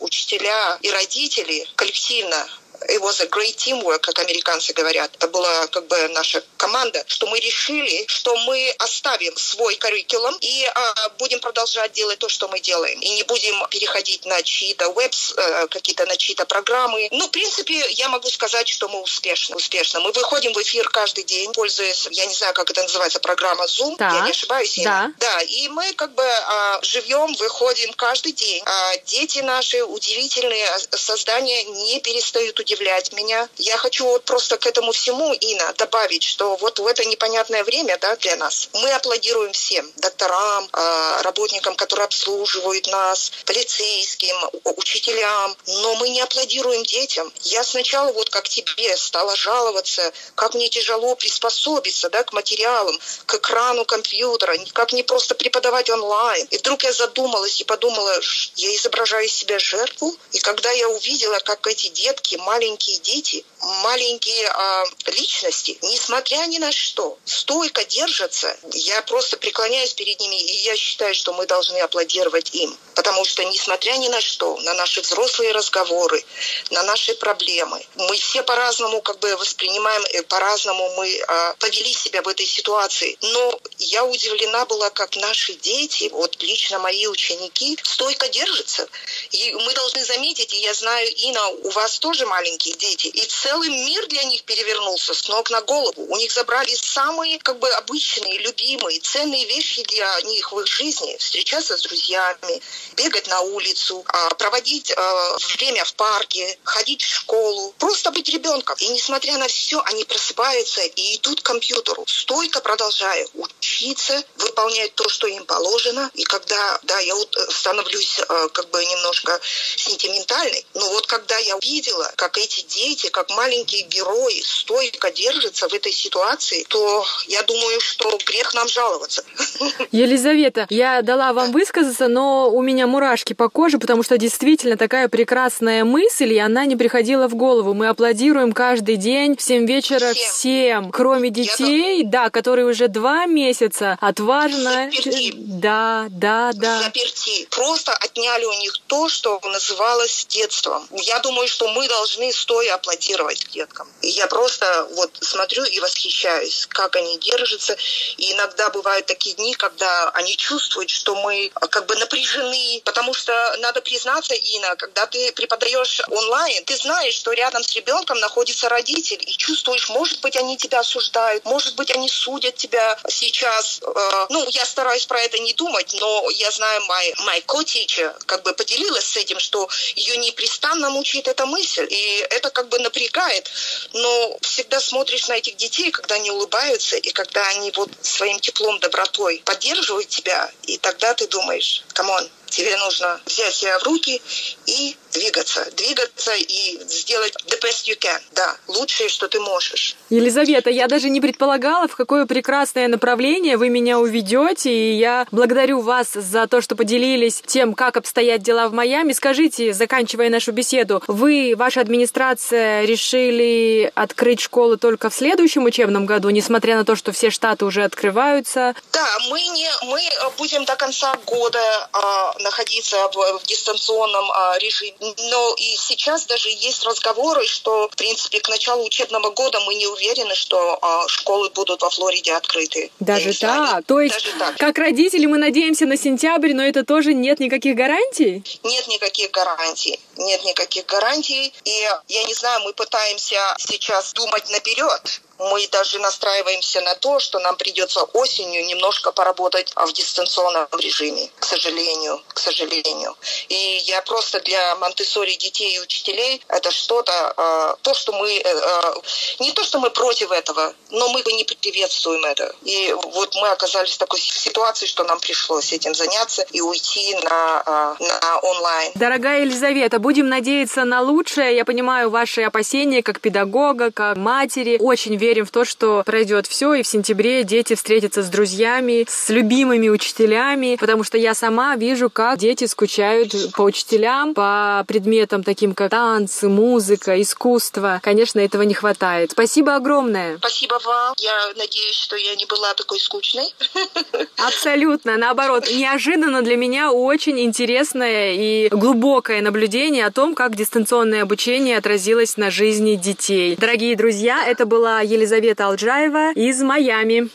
учителя и родители коллективно it was a great teamwork, как американцы говорят. Это была как бы наша команда, что мы решили, что мы оставим свой curriculum и а, будем продолжать делать то, что мы делаем. И не будем переходить на чьи-то веб, э, какие-то на чьи-то программы. Ну, в принципе, я могу сказать, что мы успешны. Успешно. Мы выходим в эфир каждый день, пользуясь, я не знаю, как это называется, программа Zoom. Да. Я не ошибаюсь? Да. Да, и мы как бы а, живем, выходим каждый день. А, дети наши удивительные создания не перестают удивляться удивлять меня. Я хочу вот просто к этому всему, Ина, добавить, что вот в это непонятное время да, для нас мы аплодируем всем, докторам, а, работникам, которые обслуживают нас, полицейским, учителям, но мы не аплодируем детям. Я сначала вот как тебе стала жаловаться, как мне тяжело приспособиться да, к материалам, к экрану компьютера, как не просто преподавать онлайн. И вдруг я задумалась и подумала, я изображаю из себя жертву. И когда я увидела, как эти детки, маленькие дети, маленькие а, личности, несмотря ни на что, стойко держатся, я просто преклоняюсь перед ними, и я считаю, что мы должны аплодировать им. Потому что, несмотря ни на что, на наши взрослые разговоры, на наши проблемы, мы все по-разному как бы воспринимаем, э, по-разному мы а, повели себя в этой ситуации. Но я удивлена была, как наши дети, вот лично мои ученики, стойко держатся. И мы должны заметить, и я знаю, Ина, у вас тоже маленькие дети, и целый мир для них перевернулся с ног на голову. У них забрали самые как бы обычные, любимые, ценные вещи для них в их жизни. Встречаться с друзьями, бегать на улицу, а, проводить а, время в парке, ходить в школу, просто быть ребенком. И несмотря на все, они просыпаются и идут к компьютеру, стойко продолжая учиться, выполнять то, что им положено. И когда, да, я вот становлюсь а, как бы немножко сентиментальной, но вот когда я увидела, как эти дети, как маленькие герои стойко держатся в этой ситуации, то я думаю, что грех нам жаловаться. Елизавета, я дала вам высказаться, но у меня мурашки по коже, потому что действительно такая прекрасная мысль, и она не приходила в голову. Мы аплодируем каждый день в 7 вечера всем, всем кроме детей, я... да, которые уже два месяца отважно... Заперти. Да, да, да. Заперти. Просто отняли у них то, что называлось детством. Я думаю, что мы должны стоя аплодировать деткам. И я просто вот смотрю и восхищаюсь, как они держатся. И иногда бывают такие дни, когда они чувствуют, что мы как бы напряжены, потому что надо признаться, Ина, когда ты преподаешь онлайн, ты знаешь, что рядом с ребенком находится родитель, и чувствуешь, может быть, они тебя осуждают, может быть, они судят тебя сейчас. Э, ну, я стараюсь про это не думать, но я знаю, my, my co-teacher как бы поделилась с этим, что ее непрестанно мучает эта мысль, и это как бы напрягает, но всегда смотришь на этих детей, когда они улыбаются, и когда они вот своим теплом, добротой поддерживают тебя, и тогда ты думаешь, come on, тебе нужно взять себя в руки и двигаться. Двигаться и сделать the best you can. Да, лучшее, что ты можешь. Елизавета, я даже не предполагала, в какое прекрасное направление вы меня уведете, и я благодарю вас за то, что поделились тем, как обстоят дела в Майами. Скажите, заканчивая нашу беседу, вы, ваша администрация, решили открыть школы только в следующем учебном году, несмотря на то, что все штаты уже открываются? Да, мы, не, мы будем до конца года а, находиться в, в дистанционном а, режиме. Но и сейчас даже есть разговоры, что, в принципе, к началу учебного года мы не уверены, что а, школы будут во Флориде открыты. Даже так? То есть, даже так. как родители, мы надеемся на сентябрь, но это тоже нет никаких гарантий? Нет никаких гарантий. Нет никаких гарантий. И я не знаю, мы пытаемся сейчас думать наперед мы даже настраиваемся на то, что нам придется осенью немножко поработать в дистанционном режиме, к сожалению, к сожалению. И я просто для Монтессори детей и учителей это что-то, э, то, что мы, э, э, не то, что мы против этого, но мы не приветствуем это. И вот мы оказались в такой ситуации, что нам пришлось этим заняться и уйти на, на онлайн. Дорогая Елизавета, будем надеяться на лучшее. Я понимаю ваши опасения как педагога, как матери. Очень верим в то, что пройдет все, и в сентябре дети встретятся с друзьями, с любимыми учителями, потому что я сама вижу, как дети скучают по учителям, по предметам таким, как танцы, музыка, искусство. Конечно, этого не хватает. Спасибо огромное. Спасибо вам. Я надеюсь, что я не была такой скучной. Абсолютно. Наоборот, неожиданно для меня очень интересное и глубокое наблюдение о том, как дистанционное обучение отразилось на жизни детей. Дорогие друзья, это была Елизавета Алджаева из Майами.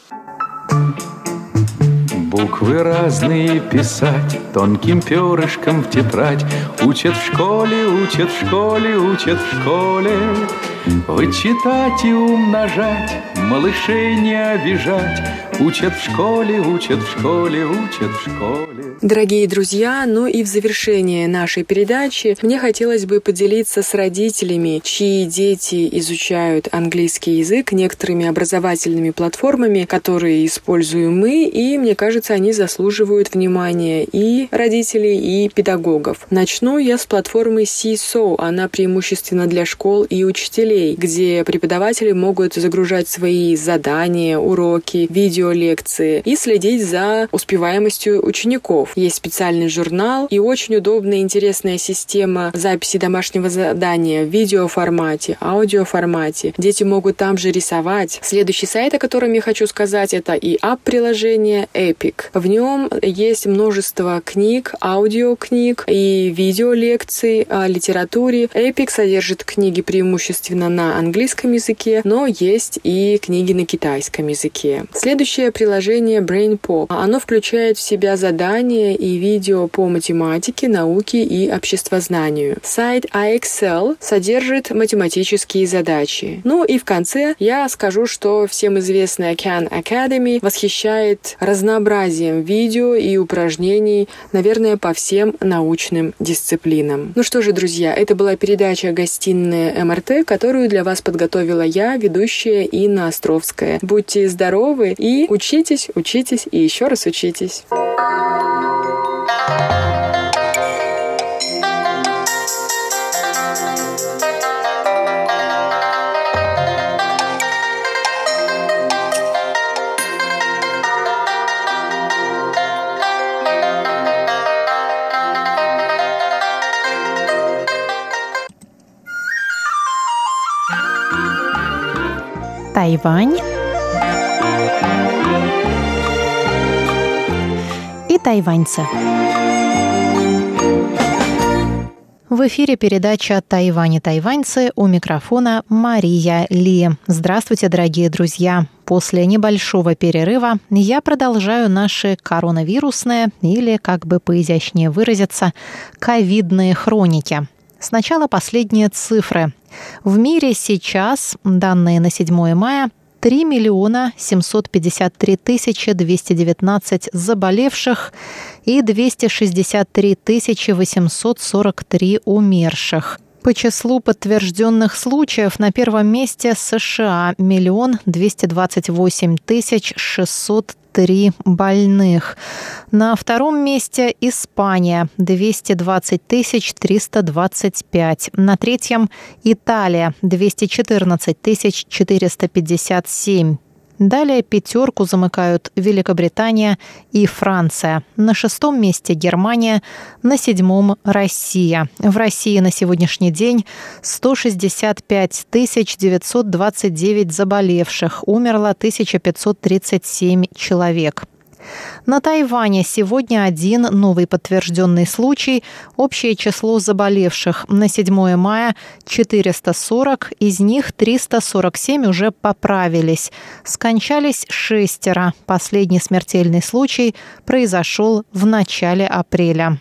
Буквы разные писать тонким перышком в тетрадь. Учат в школе, учат в школе, учат в школе. Вычитать и умножать, малышей не обижать Учат в школе, учат в школе, учат в школе. Дорогие друзья, ну и в завершение нашей передачи мне хотелось бы поделиться с родителями, чьи дети изучают английский язык некоторыми образовательными платформами, которые используем мы, и мне кажется, они заслуживают внимания и родителей, и педагогов. Начну я с платформы CSO. Она преимущественно для школ и учителей, где преподаватели могут загружать свои задания, уроки, видеолекции и следить за успеваемостью учеников. Есть специальный журнал и очень удобная интересная система записи домашнего задания в видеоформате, аудиоформате. Дети могут там же рисовать. Следующий сайт, о котором я хочу сказать, это и ап-приложение Epic. В нем есть множество книг, аудиокниг и видеолекций о литературе. Epic содержит книги преимущественно на английском языке, но есть и книги на китайском языке. Следующее приложение BrainPop. Оно включает в себя задания и видео по математике, науке и обществознанию. Сайт iExcel содержит математические задачи. Ну и в конце я скажу, что всем известная Khan Academy восхищает разнообразием видео и упражнений, наверное, по всем научным дисциплинам. Ну что же, друзья, это была передача «Гостиная МРТ», которую для вас подготовила я, ведущая Инна Островская. Будьте здоровы и учитесь, учитесь и еще раз учитесь. Тайвань и тайваньцы. В эфире передача «Тайвань и тайваньцы» у микрофона Мария Ли. Здравствуйте, дорогие друзья! После небольшого перерыва я продолжаю наши коронавирусные или, как бы поизящнее выразиться, ковидные хроники. Сначала последние цифры. В мире сейчас, данные на 7 мая, 3 миллиона 753 тысячи 219 заболевших и 263 тысячи 843 умерших. По числу подтвержденных случаев на первом месте США – миллион двести двадцать восемь тысяч шестьсот три больных. На втором месте Испания – 220 тысяч 325. На третьем – Италия – 214 тысяч 457. Далее пятерку замыкают Великобритания и Франция. На шестом месте Германия, на седьмом Россия. В России на сегодняшний день 165 929 заболевших, умерло 1537 человек. На Тайване сегодня один новый подтвержденный случай. Общее число заболевших на 7 мая 440, из них 347 уже поправились. Скончались шестеро. Последний смертельный случай произошел в начале апреля.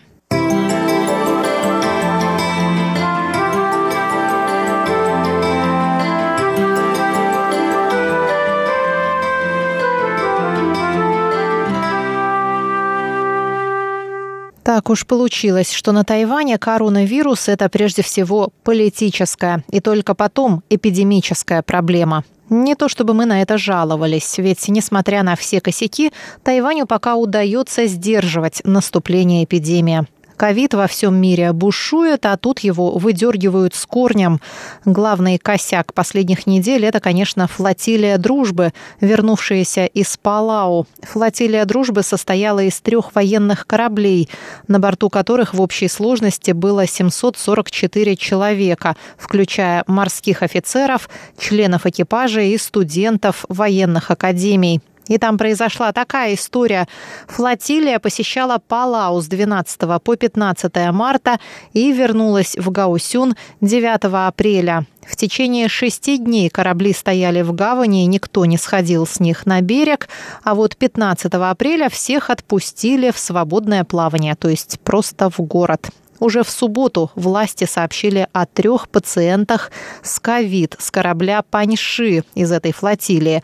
Так уж получилось, что на Тайване коронавирус – это прежде всего политическая и только потом эпидемическая проблема. Не то чтобы мы на это жаловались, ведь, несмотря на все косяки, Тайваню пока удается сдерживать наступление эпидемии. Ковид во всем мире бушует, а тут его выдергивают с корнем. Главный косяк последних недель – это, конечно, флотилия дружбы, вернувшаяся из Палау. Флотилия дружбы состояла из трех военных кораблей, на борту которых в общей сложности было 744 человека, включая морских офицеров, членов экипажа и студентов военных академий. И там произошла такая история. Флотилия посещала Палау с 12 по 15 марта и вернулась в Гаусюн 9 апреля. В течение шести дней корабли стояли в гавани, и никто не сходил с них на берег, а вот 15 апреля всех отпустили в свободное плавание, то есть просто в город. Уже в субботу власти сообщили о трех пациентах с ковид с корабля Паньши из этой флотилии.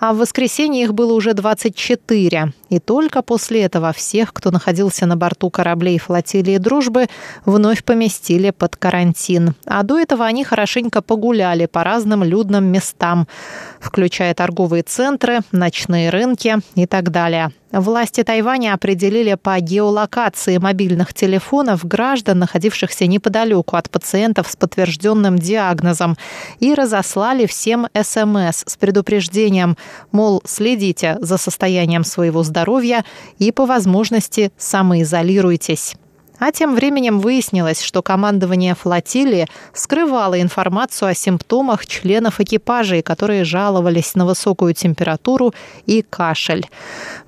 А в воскресенье их было уже 24. И только после этого всех, кто находился на борту кораблей флотилии «Дружбы», вновь поместили под карантин. А до этого они хорошенько погуляли по разным людным местам, включая торговые центры, ночные рынки и так далее. Власти Тайваня определили по геолокации мобильных телефонов граждан, находившихся неподалеку от пациентов с подтвержденным диагнозом, и разослали всем СМС с предупреждением, мол, следите за состоянием своего здоровья и по возможности самоизолируйтесь. А тем временем выяснилось, что командование флотилии скрывало информацию о симптомах членов экипажей, которые жаловались на высокую температуру и кашель.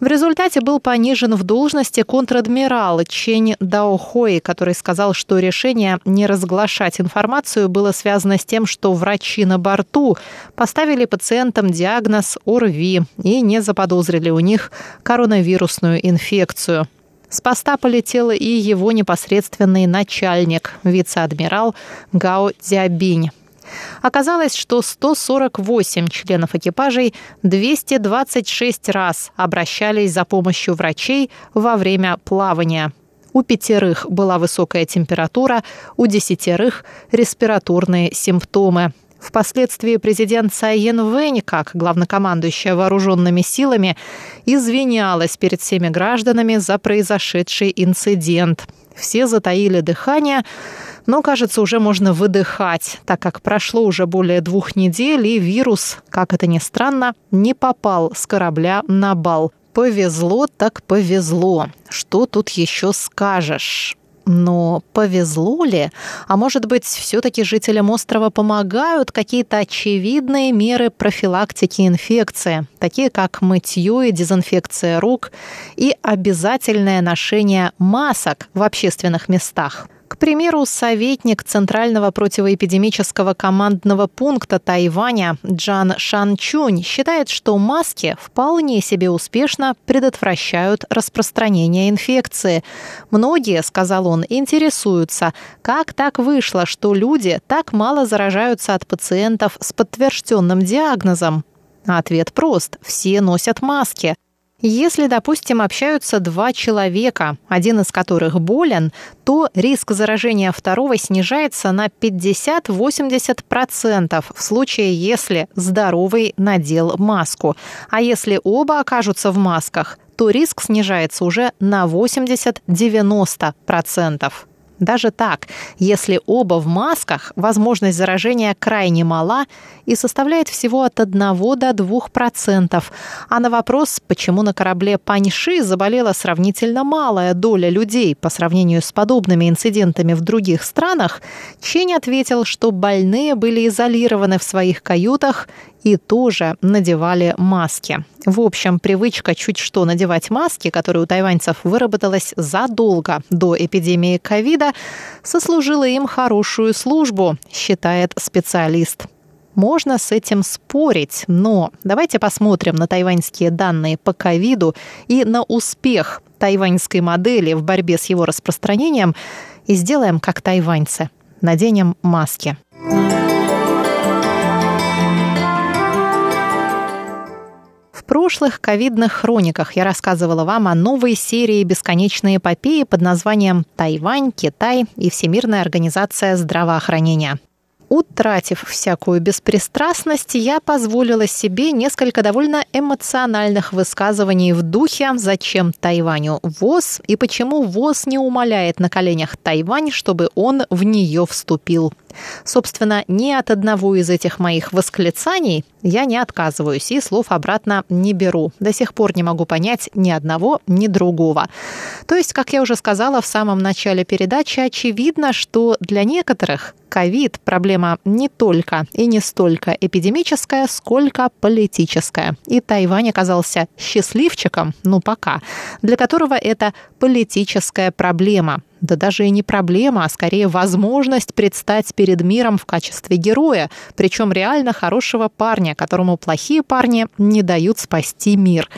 В результате был понижен в должности контр-адмирал Чень Даохой, который сказал, что решение не разглашать информацию было связано с тем, что врачи на борту поставили пациентам диагноз ОРВИ и не заподозрили у них коронавирусную инфекцию. С поста полетел и его непосредственный начальник, вице-адмирал Гао Дзябинь. Оказалось, что 148 членов экипажей 226 раз обращались за помощью врачей во время плавания. У пятерых была высокая температура, у десятерых – респираторные симптомы. Впоследствии президент Цай Вэнь, как главнокомандующая вооруженными силами, извинялась перед всеми гражданами за произошедший инцидент. Все затаили дыхание, но, кажется, уже можно выдыхать, так как прошло уже более двух недель, и вирус, как это ни странно, не попал с корабля на бал. Повезло так повезло. Что тут еще скажешь? Но повезло ли? А может быть, все-таки жителям острова помогают какие-то очевидные меры профилактики инфекции, такие как мытье и дезинфекция рук и обязательное ношение масок в общественных местах? Примеру, советник Центрального противоэпидемического командного пункта Тайваня Джан Шанчунь считает, что маски вполне себе успешно предотвращают распространение инфекции. Многие, сказал он, интересуются, как так вышло, что люди так мало заражаются от пациентов с подтвержденным диагнозом. Ответ прост – все носят маски. Если, допустим, общаются два человека, один из которых болен, то риск заражения второго снижается на 50-80% в случае, если здоровый надел маску. А если оба окажутся в масках, то риск снижается уже на 80-90%. Даже так, если оба в масках, возможность заражения крайне мала и составляет всего от 1 до 2%. А на вопрос, почему на корабле Паньши заболела сравнительно малая доля людей по сравнению с подобными инцидентами в других странах, Чень ответил, что больные были изолированы в своих каютах и тоже надевали маски. В общем, привычка чуть что надевать маски, которая у тайваньцев выработалась задолго до эпидемии ковида, сослужила им хорошую службу, считает специалист. Можно с этим спорить, но давайте посмотрим на тайваньские данные по ковиду и на успех тайваньской модели в борьбе с его распространением и сделаем как тайваньцы. Наденем маски. В прошлых ковидных хрониках я рассказывала вам о новой серии бесконечной эпопеи под названием «Тайвань, Китай и Всемирная организация здравоохранения». Утратив всякую беспристрастность, я позволила себе несколько довольно эмоциональных высказываний в духе «Зачем Тайваню ВОЗ?» и «Почему ВОЗ не умоляет на коленях Тайвань, чтобы он в нее вступил?» Собственно, ни от одного из этих моих восклицаний я не отказываюсь и слов обратно не беру. До сих пор не могу понять ни одного, ни другого. То есть, как я уже сказала в самом начале передачи, очевидно, что для некоторых ковид – проблема не только и не столько эпидемическая, сколько политическая. И Тайвань оказался счастливчиком, ну пока, для которого это политическая проблема – да даже и не проблема, а скорее возможность предстать перед миром в качестве героя, причем реально хорошего парня, которому плохие парни не дают спасти мир.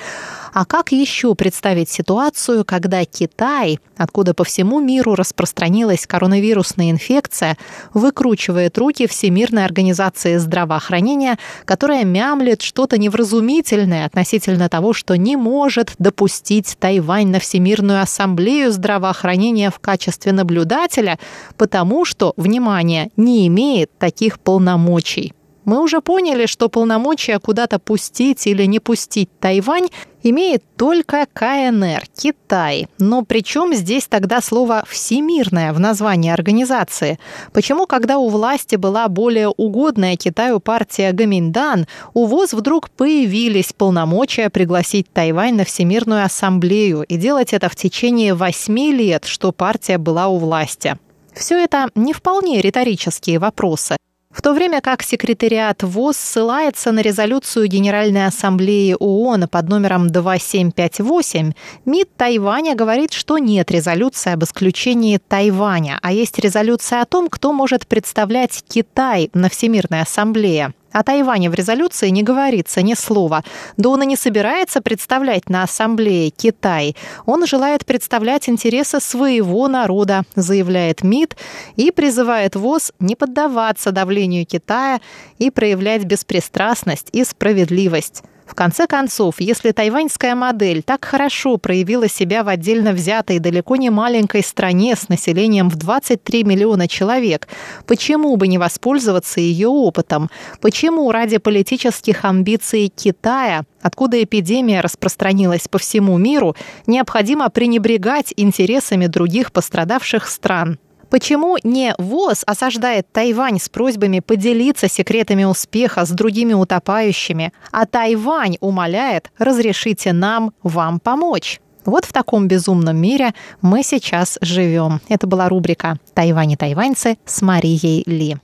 А как еще представить ситуацию, когда Китай, откуда по всему миру распространилась коронавирусная инфекция, выкручивает руки Всемирной организации здравоохранения, которая мямлет что-то невразумительное относительно того, что не может допустить Тайвань на Всемирную ассамблею здравоохранения в качестве наблюдателя, потому что, внимание, не имеет таких полномочий. Мы уже поняли, что полномочия куда-то пустить или не пустить Тайвань имеет только КНР, Китай. Но при чем здесь тогда слово «всемирное» в названии организации? Почему, когда у власти была более угодная Китаю партия Гаминдан, у ВОЗ вдруг появились полномочия пригласить Тайвань на Всемирную ассамблею и делать это в течение восьми лет, что партия была у власти? Все это не вполне риторические вопросы. В то время как секретариат ВОЗ ссылается на резолюцию Генеральной Ассамблеи ООН под номером 2758, МИД Тайваня говорит, что нет резолюции об исключении Тайваня, а есть резолюция о том, кто может представлять Китай на Всемирной Ассамблее. О Тайване в резолюции не говорится ни слова. Да не собирается представлять на Ассамблее Китай. Он желает представлять интересы своего народа, заявляет МИД, и призывает ВОЗ не поддаваться давлению Китая и проявлять беспристрастность и справедливость. В конце концов, если тайваньская модель так хорошо проявила себя в отдельно взятой далеко не маленькой стране с населением в 23 миллиона человек, почему бы не воспользоваться ее опытом? Почему ради политических амбиций Китая откуда эпидемия распространилась по всему миру, необходимо пренебрегать интересами других пострадавших стран. Почему не ВОЗ осаждает Тайвань с просьбами поделиться секретами успеха с другими утопающими, а Тайвань умоляет «разрешите нам вам помочь»? Вот в таком безумном мире мы сейчас живем. Это была рубрика «Тайвань и тайваньцы» с Марией Ли.